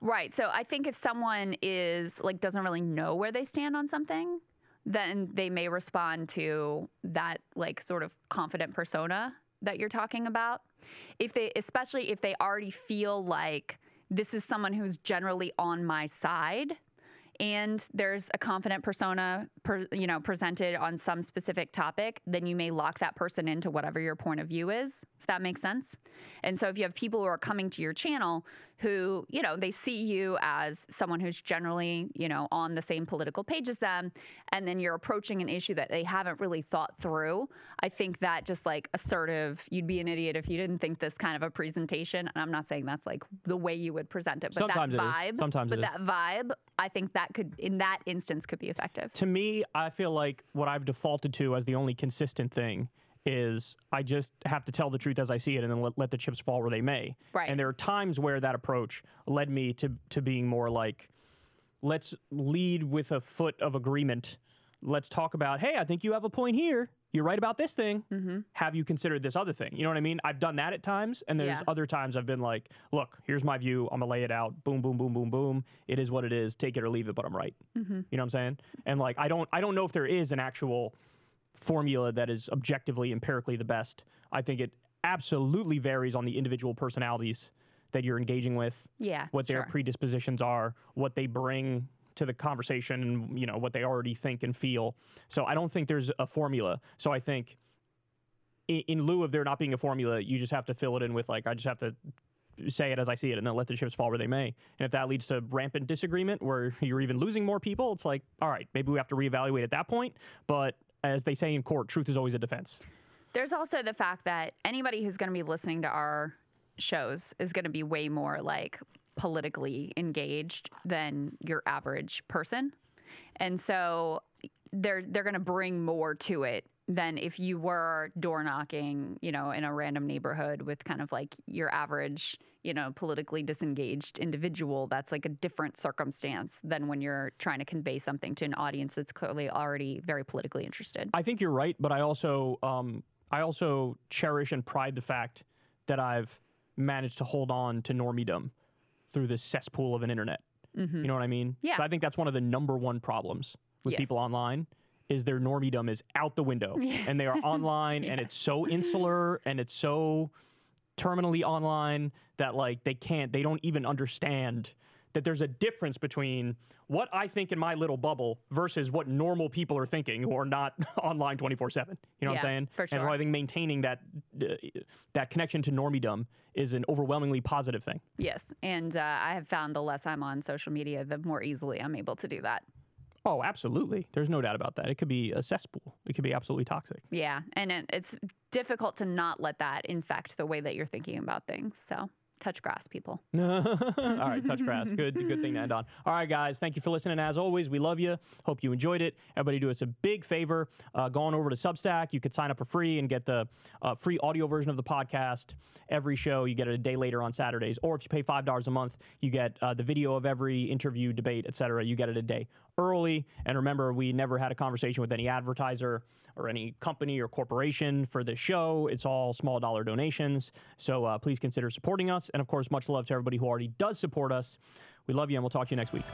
Right. So I think if someone is like doesn't really know where they stand on something, then they may respond to that like sort of confident persona that you're talking about. If they especially if they already feel like this is someone who's generally on my side and there's a confident persona per, you know presented on some specific topic then you may lock that person into whatever your point of view is if that makes sense. And so if you have people who are coming to your channel who you know they see you as someone who's generally you know on the same political page as them and then you're approaching an issue that they haven't really thought through i think that just like assertive you'd be an idiot if you didn't think this kind of a presentation. And i'm not saying that's like the way you would present it but Sometimes that is. vibe Sometimes but that vibe i think that could in that instance could be effective. To me, I feel like what I've defaulted to as the only consistent thing is I just have to tell the truth as I see it and then let, let the chips fall where they may. Right. And there are times where that approach led me to to being more like let's lead with a foot of agreement. Let's talk about, hey, I think you have a point here. You're right about this thing. Mm-hmm. Have you considered this other thing? You know what I mean? I've done that at times, and there's Yeah. other times I've been like, look, here's my view. I'm gonna lay it out. Boom, boom, boom, boom, boom. It is what it is. Take it or leave it, but I'm right. Mm-hmm. You know what I'm saying? And like, I don't, I don't know if there is an actual formula that is objectively, empirically the best. I think it absolutely varies on the individual personalities that you're engaging with yeah what their sure. predispositions are, what they bring to the conversation, and you know what they already think and feel. So I don't think there's a formula. So I think in, in lieu of there not being a formula, you just have to fill it in with like I just have to say it as I see it, and then let the chips fall where they may. And if that leads to rampant disagreement, where you're even losing more people, it's like all right, maybe we have to reevaluate at that point. But as they say in court, truth is always a defense. There's also the fact that anybody who's going to be listening to our shows is going to be way more like politically engaged than your average person. And so they're they're going to bring more to it than if you were door knocking, you know, in a random neighborhood with kind of like your average, you know, politically disengaged individual. That's like a different circumstance than when you're trying to convey something to an audience that's clearly already very politically interested. I think you're right, but I also um, I also cherish and pride the fact that I've managed to hold on to normiedom through this cesspool of an internet. You know what I mean? Yeah. So I think that's one of the number one problems with Yes. people online is their normiedom is out the window and they are online and it's so insular and it's so terminally online that like they can't they don't even understand that there's a difference between what I think in my little bubble versus what normal people are thinking who are not online 24/7. You know what I'm saying? for sure. And so. I think maintaining that uh, that connection to normiedom is an overwhelmingly positive thing. Yes, and uh, I have found the less I'm on social media, the more easily I'm able to do that. Oh, absolutely. There's no doubt about that. It could be a cesspool. It could be absolutely toxic. Yeah, and it, it's difficult to not let that infect the way that you're thinking about things. So touch grass, people. All right, touch grass. Good, good thing to end on. All right, guys, thank you for listening. As always, we love you. Hope you enjoyed it. Everybody, do us a big favor. Uh, go on over to Substack. You could sign up for free and get the uh, free audio version of the podcast. Every show, you get it a day later on Saturdays. Or if you pay five dollars a month, you get uh, the video of every interview, debate, etc. You get it a day early. And remember, we never had a conversation with any advertiser or any company or corporation for this show. It's all small dollar donations. So uh, please consider supporting us. And of course, much love to everybody who already does support us. We love you, and we'll talk to you next week.